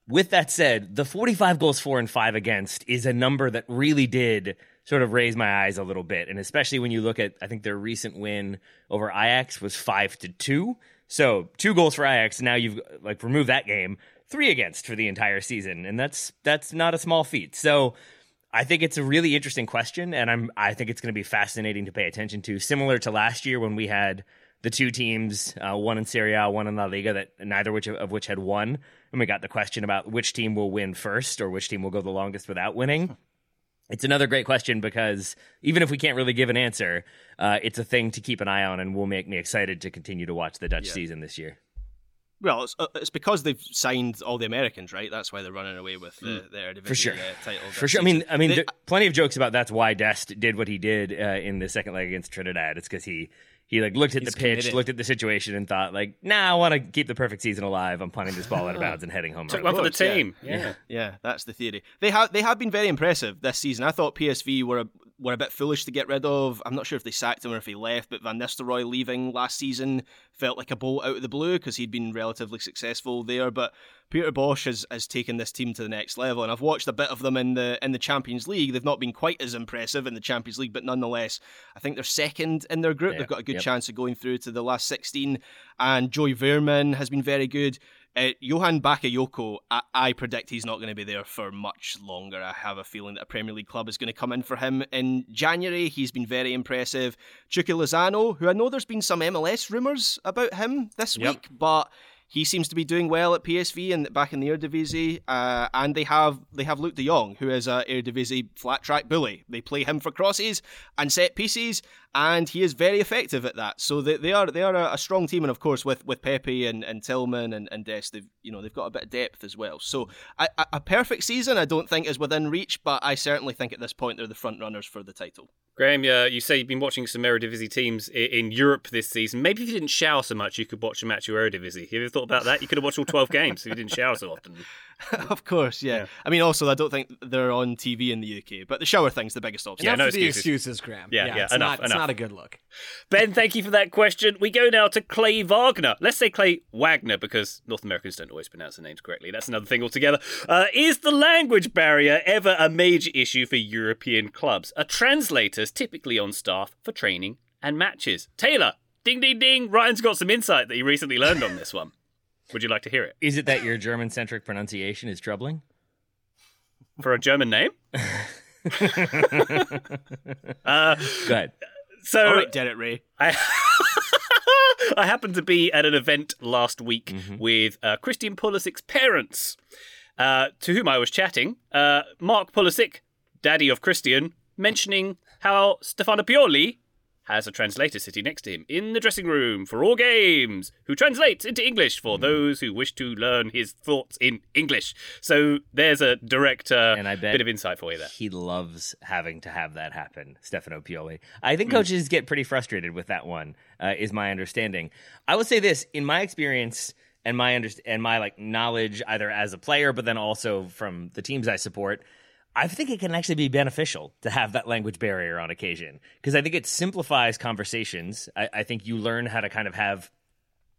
with that said, the 45 goals for and five against is a number that really did sort of raise my eyes a little bit. And especially when you look at, I think their recent win over Ajax was five to two. So two goals for Ajax. Now you've like removed that game, three against for the entire season. And that's, that's not a small feat. So I think it's a really interesting question. And I'm, I think it's going to be fascinating to pay attention to similar to last year when we had the two teams, uh, one in Serie A, one in La Liga, that neither which of which had won. And we got the question about which team will win first or which team will go the longest without winning. It's another great question because even if we can't really give an answer, uh, it's a thing to keep an eye on and will make me excited to continue to watch the Dutch season this year. Well, it's, uh, it's because they've signed all the Americans, right? That's why they're running away with the, the Eredivisie Hmm. For sure. uh, title. For sure. I mean. I mean, They- plenty of jokes about that's why Dest did what he did uh, in the second leg against Trinidad. It's because he he like looked at He's the pitch, committed. looked at the situation, and thought like, "Nah, I want to keep the perfect season alive. I'm punting this ball out of bounds and heading home." Took one for the course, yeah. team. Yeah. Yeah, that's the theory. They have they have been very impressive this season. I thought PSV were a, were a bit foolish to get rid of. I'm not sure if they sacked him or if he left, but Van Nistelrooy leaving last season felt like a bolt out of the blue because he'd been relatively successful there. But Peter Bosz has, has taken this team to the next level, and I've watched a bit of them in the in the Champions League. They've not been quite as impressive in the Champions League, but nonetheless, I think they're second in their group. Yeah, They've got a good yep. chance of going through to the last 16. And Joey Veerman has been very good. Uh, Johan Bakayoko, I, I predict he's not going to be there for much longer. I have a feeling that a Premier League club is going to come in for him in January. He's been very impressive. Chucky Lozano, who I know there's been some MLS rumours about him this Yep. week, but he seems to be doing well at PSV and back in the Eredivisie. Uh, and they have they have Luuk de Jong, who is a Eredivisie flat track bully. They play him for crosses and set pieces, and he is very effective at that. So they, they are they are a, strong team, and of course with, with Pepi and, and Tillman and, and Dest, they've you know they've got a bit of depth as well. So a, a perfect season, I don't think is within reach, but I certainly think at this point they're the front runners for the title. Graham, uh, you say you've been watching some Eredivisie teams in, Europe this season. Maybe if you didn't shower so much, you could watch a match of Eredivisie. Have you thought about that? You could have watched all 12 games if you didn't shower so often. of course, yeah. yeah. I mean, also, I don't think they're on TV in the UK, but the shower thing's the biggest obstacle. Yeah, no excuses. excuses, Graham. Yeah, yeah, yeah it's enough, not, enough. It's not a good look. Ben, thank you for that question. We go now to Clay Wagner. Let's say Clay Wagner because North Americans don't always pronounce the names correctly. That's another thing altogether. Uh, is the language barrier ever a major issue for European clubs? Are translators typically on staff for training and matches? Taylor, ding, ding, ding. Ryan's got some insight that he recently learned on this one. Would you like to hear it? Is it that your German centric pronunciation is troubling? For a German name? uh, Go ahead. So, All right, Derek Rae. I, I happened to be at an event last week mm-hmm. with uh, Christian Pulisic's parents, uh, to whom I was chatting. Uh, Mark Pulisic, daddy of Christian, mentioning how Stefano Pioli has a translator sitting next to him in the dressing room for all games, who translates into English for mm. those who wish to learn his thoughts in English. So there's a direct uh, and I bet bit of insight for you there. He loves having to have that happen, Stefano Pioli. I think mm. coaches get pretty frustrated with that one, uh, is my understanding. I would say this, in my experience and my under- and my like knowledge either as a player but then also from the teams I support – I think it can actually be beneficial to have that language barrier on occasion because I think it simplifies conversations. I, I, think you learn how to kind of have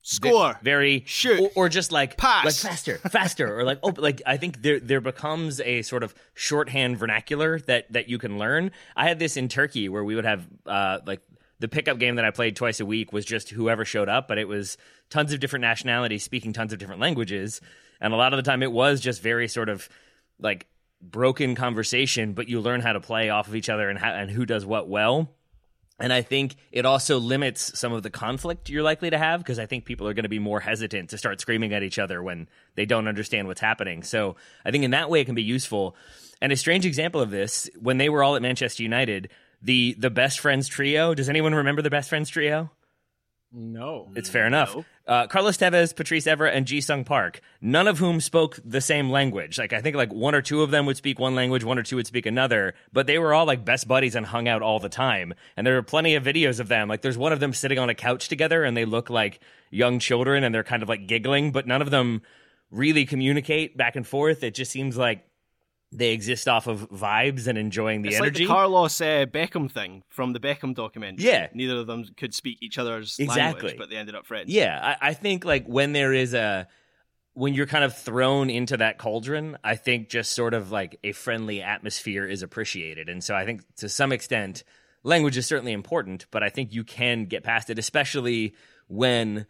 score very shoot or, or, just like pass like faster faster or like oh like I think there there becomes a sort of shorthand vernacular that that you can learn. I had this in Turkey where we would have uh like the pickup game that I played twice a week was just whoever showed up, but it was tons of different nationalities speaking tons of different languages, and a lot of the time it was just very sort of like broken conversation, but you learn how to play off of each other and how, and who does what well. And I think it also limits some of the conflict you're likely to have because I think people are going to be more hesitant to start screaming at each other when they don't understand what's happening. So I think in that way it can be useful. And a strange example of this, when they were all at Manchester United, the the best friends trio. Does anyone remember the best friends trio? No. It's fair enough. Uh, Carlos Tevez, Patrice Evra, and Ji Sung Park, none of whom spoke the same language. Like, I think like one or two of them would speak one language, one or two would speak another, but they were all like best buddies and hung out all the time. And there are plenty of videos of them. Like, there's one of them sitting on a couch together and they look like young children and they're kind of like giggling, but none of them really communicate back and forth. It just seems like they exist off of vibes and enjoying the it's energy. Like the Carlos uh, Beckham thing from the Beckham documentary. Yeah, neither of them could speak each other's exactly. language, but they ended up friends. Yeah, I, I think like when there is a when you're kind of thrown into that cauldron, I think just sort of like a friendly atmosphere is appreciated, and so I think to some extent language is certainly important, but I think you can get past it, especially when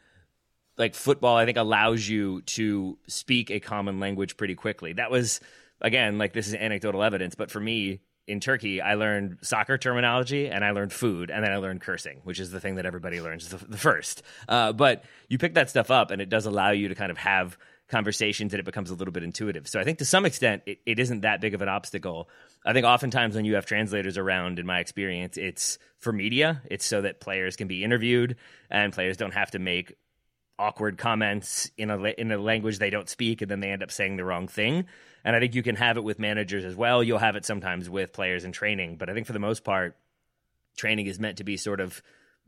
like football. I think allows you to speak a common language pretty quickly. That was again, like this is anecdotal evidence, but for me in Turkey, I learned soccer terminology and I learned food and then I learned cursing, which is the thing that everybody learns the, the first. Uh, but you pick that stuff up and it does allow you to kind of have conversations and it becomes a little bit intuitive. So I think to some extent, it, it isn't that big of an obstacle. I think oftentimes when you have translators around, in my experience, it's for media. It's so that players can be interviewed and players don't have to make awkward comments in a in a language they don't speak and then they end up saying the wrong thing. And I think you can have it with managers as well. You'll have it sometimes with players in training, but I think for the most part, training is meant to be sort of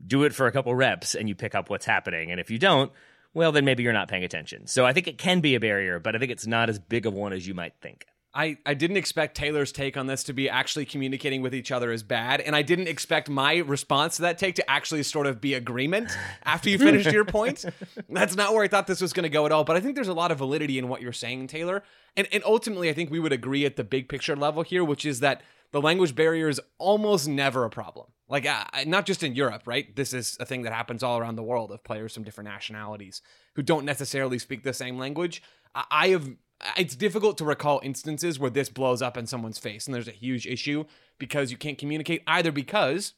do it for a couple reps and you pick up what's happening. And if you don't, well, then maybe you're not paying attention. So I think it can be a barrier, but I think it's not as big of one as you might think. I, I didn't expect Taylor's take on this to be actually communicating with each other as bad. And I didn't expect my response to that take to actually sort of be agreement after you finished your point. That's not where I thought this was going to go at all. But I think there's a lot of validity in what you're saying, Taylor. And, and ultimately, I think we would agree at the big picture level here, which is that the language barrier is almost never a problem. Like, uh, not just in Europe, right? This is a thing that happens all around the world of players from different nationalities who don't necessarily speak the same language. I have it's difficult to recall instances where this blows up in someone's face and there's a huge issue because you can't communicate either because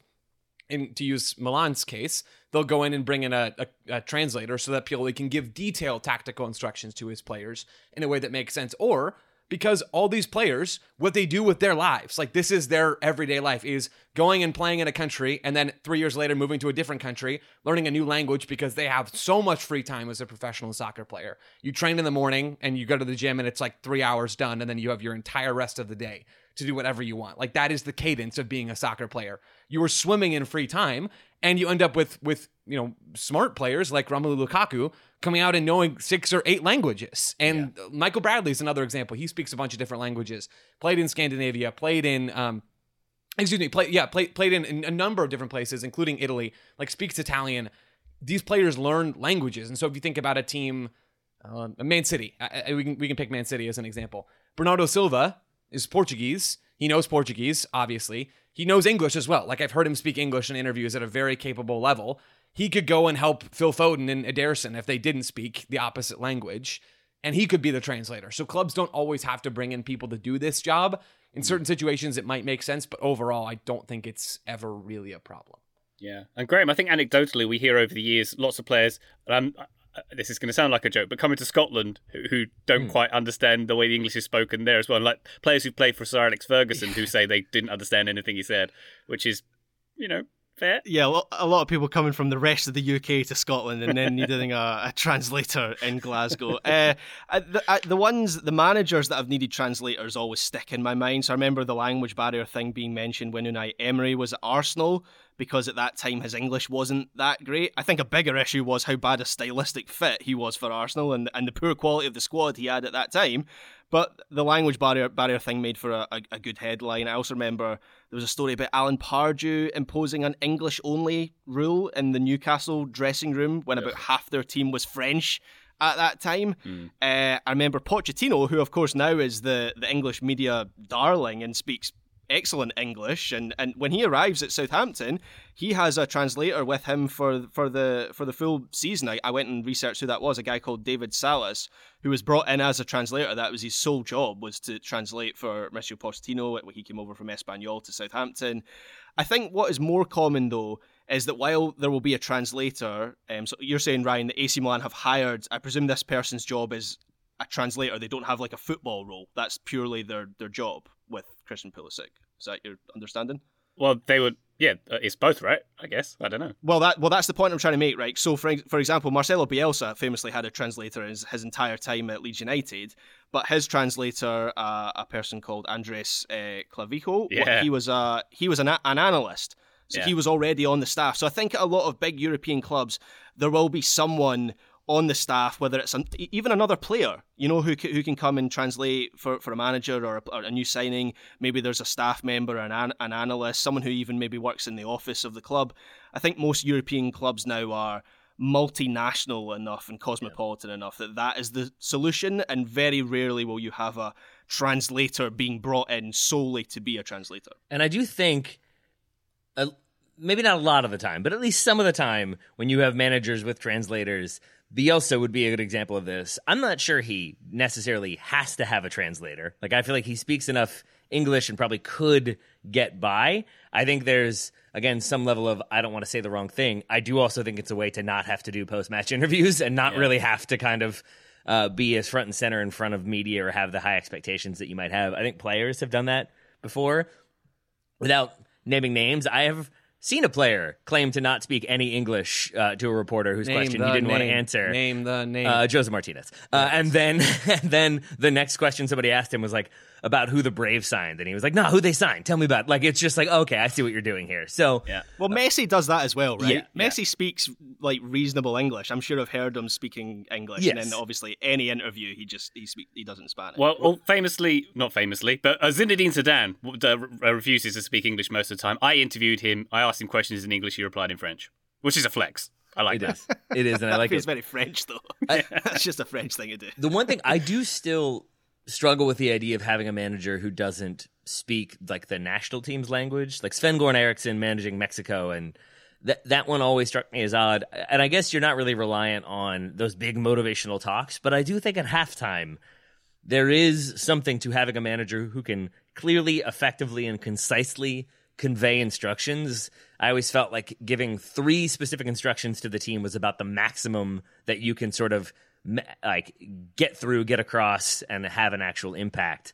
in to use Milan's case, they'll go in and bring in a, a, a translator so that Pioli can give detailed tactical instructions to his players in a way that makes sense. Or because all these players, what they do with their lives, like this is their everyday life, is going and playing in a country and then three years later moving to a different country, learning a new language because they have so much free time as a professional soccer player. You train in the morning and you go to the gym and it's like three hours done, and then you have your entire rest of the day to do whatever you want. Like that is the cadence of being a soccer player. You are swimming in free time and you end up with with you know smart players like Romelu Lukaku coming out and knowing six or eight languages. And yeah. Michael Bradley is another example. He speaks a bunch of different languages. Played in Scandinavia. Played in um, excuse me. Play yeah. Play, played in, in a number of different places, including Italy. Like speaks Italian. These players learn languages, and so if you think about a team, uh, Man City, I, I, we can we can pick Man City as an example. Bernardo Silva is Portuguese. He knows Portuguese, obviously. He knows English as well. Like I've heard him speak English in interviews at a very capable level. He could go and help Phil Foden and Ederson if they didn't speak the opposite language, and he could be the translator. So clubs don't always have to bring in people to do this job. In certain situations, it might make sense, but overall, I don't think it's ever really a problem. Yeah, and Graham, I think anecdotally we hear over the years lots of players. Um, this is going to sound like a joke, but coming to Scotland who, who don't mm. quite understand the way the English is spoken there as well. Like players who played for Sir Alex Ferguson who say they didn't understand anything he said, which is, you know, fair. Yeah, a lot of people coming from the rest of the UK to Scotland and then needing a, a translator in Glasgow. uh, the, the ones, the managers that have needed translators always stick in my mind. So I remember the language barrier thing being mentioned when Unai Emery was at Arsenal because at that time his English wasn't that great. I think a bigger issue was how bad a stylistic fit he was for Arsenal and, and the poor quality of the squad he had at that time. But the language barrier barrier thing made for a, a, a good headline. I also remember there was a story about Alan Pardew imposing an English only rule in the Newcastle dressing room when about half their team was French at that time. Mm. Uh, I remember Pochettino, who of course now is the, the English media darling and speaks excellent English, and, and when he arrives at Southampton, he has a translator with him for for the for the full season. I, I went and researched who that was, a guy called David Salas, who was brought in as a translator. That was his sole job was to translate for Mauricio Pochettino. He came over from Espanyol to Southampton. I think what is more common though is that while there will be a translator, um, so you're saying Ryan, the AC Milan have hired. I presume this person's job is a translator. They don't have like a football role. That's purely their their job Christian Pulisic. Is that your understanding? Well, they would. Yeah, uh, it's both, right? I guess. I don't know. Well, that well, that's the point I'm trying to make, right? So, for for example, Marcelo Bielsa famously had a translator his, his entire time at Leeds United, but his translator, uh, a person called Andres uh, Clavijo, yeah. he was a he was an, an analyst. So yeah. he was already on the staff. So I think a lot of big European clubs, there will be someone on the staff, whether it's an, even another player, you know, who, who can come and translate for, for a manager or a, or a new signing. Maybe there's a staff member, an, an analyst, someone who even maybe works in the office of the club. I think most European clubs now are multinational enough and cosmopolitan yeah. enough that that is the solution, and very rarely will you have a translator being brought in solely to be a translator. And I do think. Uh, maybe not a lot of the time, but at least some of the time when you have managers with translators, Bielsa would be a good example of this. I'm not sure he necessarily has to have a translator. Like I feel like he speaks enough English and probably could get by. I think there's again some level of I don't want to say the wrong thing. I do also think it's a way to not have to do post match interviews and not yeah. really have to kind of uh, be as front and center in front of media or have the high expectations that you might have. I think players have done that before. Without naming names, I have seen a player claim to not speak any English uh, to a reporter whose name question he didn't name. want to answer. Name the name. Uh, Josef Martinez. Uh, and then, and then the next question somebody asked him was like, about who the Braves signed, and he was like, "No, who they signed? Tell me about." It. Like it's just like, okay, I see what you're doing here. So yeah. Well, Messi does that as well, right? Yeah, Messi yeah. speaks like reasonable English. I'm sure I've heard him speaking English, yes. and then obviously any interview he just he speak he doesn't Spanish. Well, well famously, not famously, but uh, Zinedine Zidane uh, refuses to speak English most of the time. I interviewed him. I asked him questions in English. He replied in French, which is a flex. I like it that. Is. It is, and I like feels it. very French though. I, That's just a French thing to do. The one thing I do still struggle with the idea of having a manager who doesn't speak like the national team's language, like Sven Goran Eriksson managing Mexico, and that that one always struck me as odd. And I guess you're not really reliant on those big motivational talks, but I do think at halftime there is something to having a manager who can clearly, effectively, and concisely convey instructions, I always felt like giving three specific instructions to the team was about the maximum that you can sort of like get through, get across, and have an actual impact.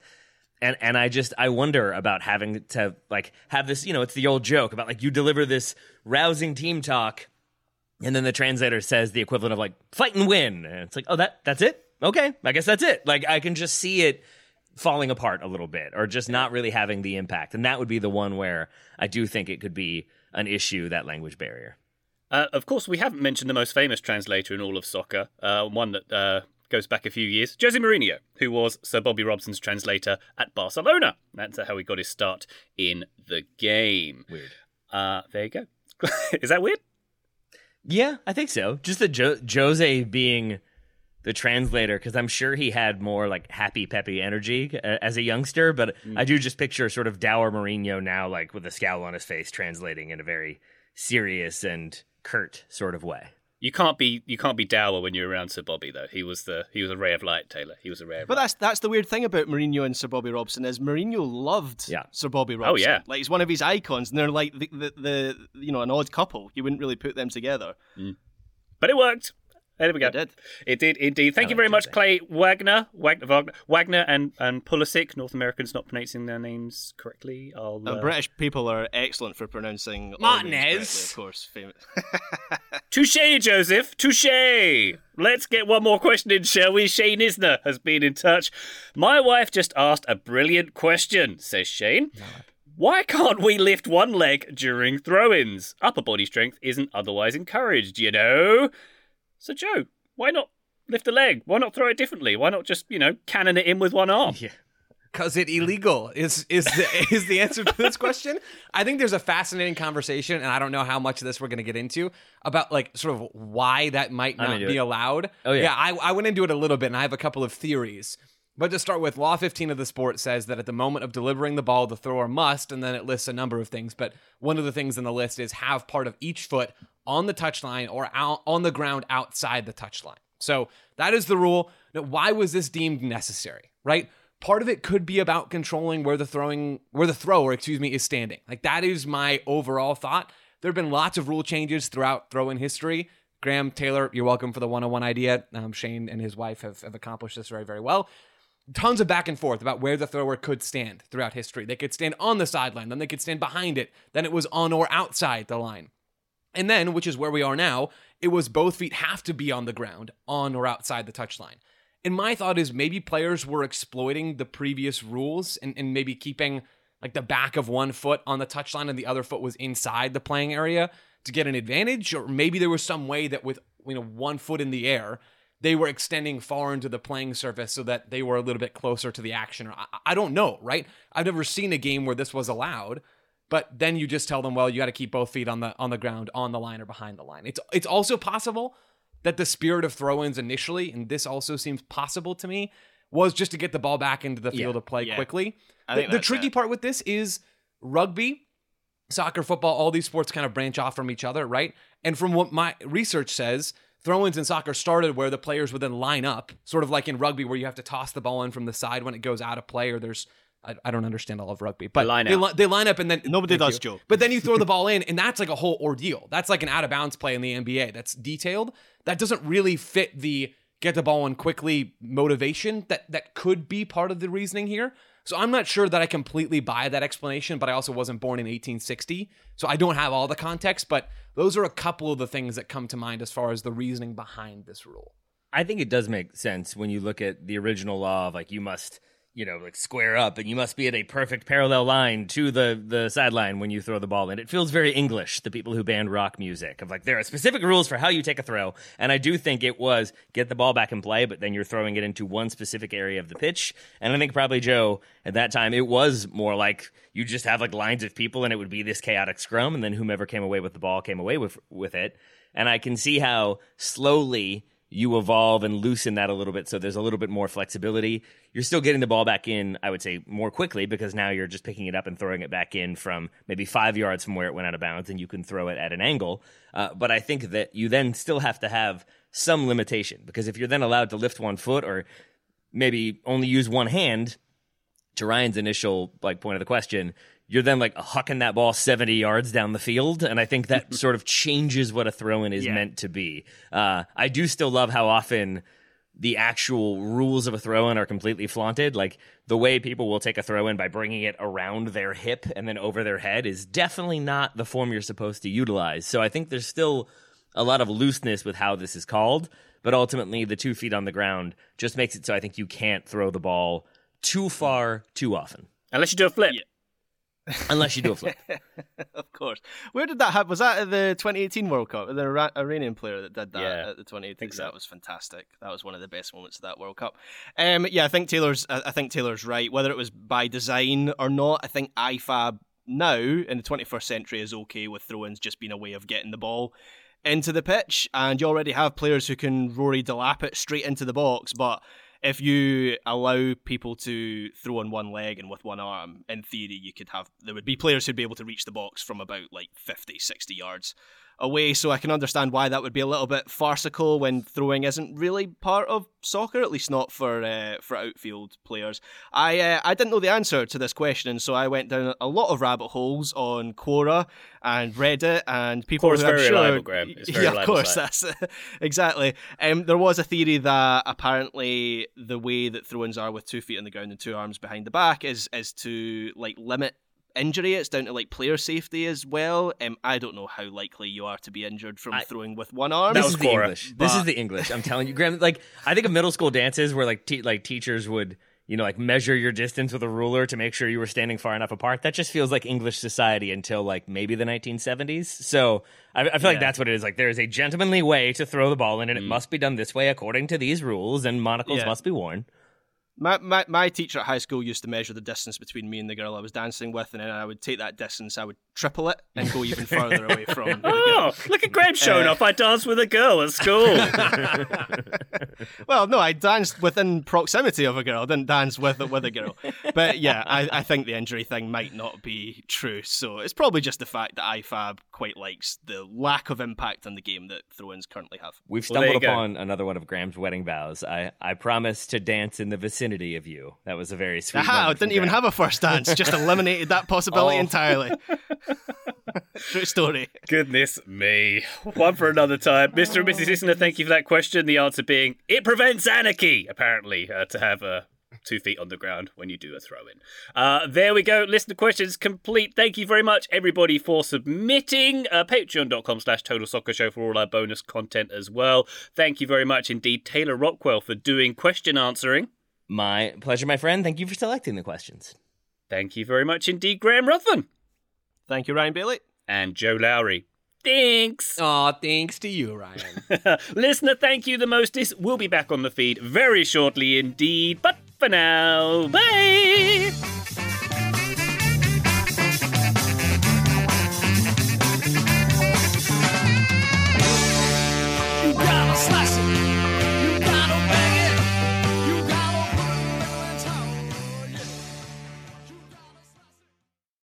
And and I just I wonder about having to like have this, you know, it's the old joke about like you deliver this rousing team talk, and then the translator says the equivalent of like fight and win, and it's like oh that that's it, okay, I guess that's it. Like I can just see it falling apart a little bit, or just not really having the impact, and that would be the one where I do think it could be an issue that language barrier. Uh, of course, we haven't mentioned the most famous translator in all of soccer, uh, one that uh, goes back a few years, Jose Mourinho, who was Sir Bobby Robson's translator at Barcelona. That's how he got his start in the game. Weird. Uh, there you go. Is that weird? Yeah, I think so. Just the jo- Jose being the translator, because I'm sure he had more like happy, peppy energy uh, as a youngster, but mm. I do just picture sort of dour Mourinho now, like with a scowl on his face, translating in a very serious and curt sort of way. You can't be you can't be dour when you're around Sir Bobby though. He was the he was a ray of light, Taylor. He was a ray of but light. that's that's the weird thing about Mourinho and Sir Bobby Robson is Mourinho loved yeah. Sir Bobby Robson. Oh yeah, like he's one of his icons, and they're like the the, the you know an odd couple. You wouldn't really put them together. Mm. But it worked. There we go. It did. It did indeed. Thank I you very much, Clay Wagner, Wagner, Wagner, Wagner, and and Pulisic. North Americans not pronouncing their names correctly. I'll. Uh, Uh, British people are excellent for pronouncing all Martinez. of course. Famous. Touche, Joseph. Touche. Let's get one more question in, shall we? Shane Isner has been in touch. My wife just asked a brilliant question, says Shane. Why can't we lift one leg during throw ins? Upper body strength isn't otherwise encouraged, you know? So, Joe, why not lift a leg? Why not throw it differently? Why not just, you know, cannon it in with one arm? Yeah. Cause it illegal is is the is the answer to this question. I think there's a fascinating conversation, and I don't know how much of this we're going to get into about like sort of why that might not be it. allowed. Oh, yeah. yeah. I, I went into it a little bit, and I have a couple of theories. But to start with, Law 15 of the sport says that at the moment of delivering the ball, the thrower must, and then it lists a number of things. But one of the things in the list is have part of each foot on the touchline or out on the ground outside the touchline. So that is the rule. Now, why was this deemed necessary? Right? Part of it could be about controlling where the throwing, where the thrower, excuse me, is standing. Like that is my overall thought. There have been lots of rule changes throughout throw-in history. Graham Taylor, you're welcome for the one-on-one idea. Um, Shane and his wife have, have accomplished this very, very well tons of back and forth about where the thrower could stand throughout history. They could stand on the sideline, then they could stand behind it, then it was on or outside the line. And then, which is where we are now, it was both feet have to be on the ground, on or outside the touchline. And my thought is maybe players were exploiting the previous rules and, and maybe keeping like the back of one foot on the touchline and the other foot was inside the playing area to get an advantage. Or maybe there was some way that with you know one foot in the air, they were extending far into the playing surface so that they were a little bit closer to the action. I, I don't know, right? I've never seen a game where this was allowed. But then you just tell them, well, you got to keep both feet on the on the ground, on the line or behind the line. It's it's also possible that the spirit of throw-ins initially, and this also seems possible to me, was just to get the ball back into the field Yeah, to play yeah. quickly. The, the tricky it. part with this is rugby, soccer, football, all these sports kind of branch off from each other, right? And from what my research says, throw-ins in soccer started where the players would then line up, sort of like in rugby where you have to toss the ball in from the side when it goes out of play or there's I, I don't understand all of rugby, but line they, li- they line up and then Nobody does, you. Joe. But then you throw the ball in, and that's like a whole ordeal. That's like an out of bounds play in the NBA. That's detailed. That doesn't really fit the get the ball in quickly motivation that that could be part of the reasoning here. So I'm not sure that I completely buy that explanation, but I also wasn't born in 1860, so I don't have all the context. But those are a couple of the things that come to mind as far as the reasoning behind this rule. I think it does make sense when you look at the original law of like you must, you know, like square up and you must be at a perfect parallel line to the the sideline when you throw the ball in. It feels very English, the people who banned rock music. Of like there are specific rules for how you take a throw. And I do think it was get the ball back in play, but then you're throwing it into one specific area of the pitch. And I think probably Joe at that time it was more like you just have like lines of people and it would be this chaotic scrum and then whomever came away with the ball came away with with it. And I can see how slowly you evolve and loosen that a little bit so there's a little bit more flexibility. You're still getting the ball back in, I would say, more quickly because now you're just picking it up and throwing it back in from maybe five yards from where it went out of bounds and you can throw it at an angle. Uh, but I think that you then still have to have some limitation because if you're then allowed to lift one foot or maybe only use one hand, to Ryan's initial like point of the question, you're then like hucking that ball 70 yards down the field. And I think that sort of changes what a throw in is Yeah. meant to be. Uh, I do still love how often the actual rules of a throw in are completely flaunted. Like the way people will take a throw in by bringing it around their hip and then over their head is definitely not the form you're supposed to utilize. So I think there's still a lot of looseness with how this is called. But ultimately, the two feet on the ground just makes it so I think you can't throw the ball too far too often. Unless you do a flip. Yeah. Unless you do a flip. of course. Where did that happen? Was that at the 2018 World Cup? The Ira- Iranian player that did that Yeah, at the 2018. think so. That was fantastic. That was one of the best moments of that World Cup. Um, yeah, I think Taylor's. I I think Taylor's right. Whether it was by design or not, I think IFAB now in the 21st century is okay with throw-ins just being a way of getting the ball into the pitch, and you already have players who can Rory delap it straight into the box, but if you allow people to throw on one leg and with one arm, in theory, you could have there would be players who'd be able to reach the box from about like 50, 60 yards away. So I can understand why that would be a little bit farcical when throwing isn't really part of soccer, at least not for uh, for outfield players. I uh, I didn't know the answer to this question, so I went down a lot of rabbit holes on Quora and Reddit and people. Quora's who I'm very sure, reliable, Graham. It's very yeah, of course, site. that's exactly. Um, there was a theory that apparently the way that throw-ins are with two feet on the ground and two arms behind the back is is to like limit injury. It's down to like player safety as well. Um, I don't know how likely you are to be injured from I- throwing with one arm. This was is the Quora. English. This is the English. I'm telling you, Graham. Like I think of middle school dances where like te- like teachers would you know like measure your distance with a ruler to make sure you were standing far enough apart. That just feels like English society until like maybe the 1970s. So I, I feel like that's what it is. Like there is a gentlemanly way to throw the ball in, and it must be done this way according to these rules, and monocles Yeah. must be worn. My, my my teacher at high school used to measure the distance between me and the girl I was dancing with, and then I would take that distance, I would triple it, and go even further away from. Oh, look at Graham showing uh, off. I danced with a girl at school. Well, no, I danced within proximity of a girl. I didn't dance with with a girl. But yeah, I, I think the injury thing might not be true. So it's probably just the fact that IFAB quite likes the lack of impact on the game that throw-ins currently have. We've Well, there stumbled go. upon another one of Graham's wedding vows. I I promise to dance in the vicinity of you. That was a very sweet. Aha, I didn't even Graham. have a first dance. Just eliminated that possibility Oh. entirely. True story. Goodness me. One for another time. Mr. and Mrs. Listener, thank you for that question. The answer being it prevents anarchy, apparently, uh, to have uh, two feet on the ground when you do a throw in. Uh, there we go. Listener questions complete. Thank you very much, everybody, for submitting. Uh, Patreon.com slash Total Soccer Show for all our bonus content as well. Thank you very much indeed, Taylor Rockwell, for doing question answering. My pleasure, my friend. Thank you for selecting the questions. Thank you very much indeed, Graham Ruthven. Thank you, Ryan Bailey. And Joe Lowery. Thanks. Aw, thanks to you, Ryan. Listener, thank you the mostest. We'll be back on the feed very shortly indeed. But for now, bye!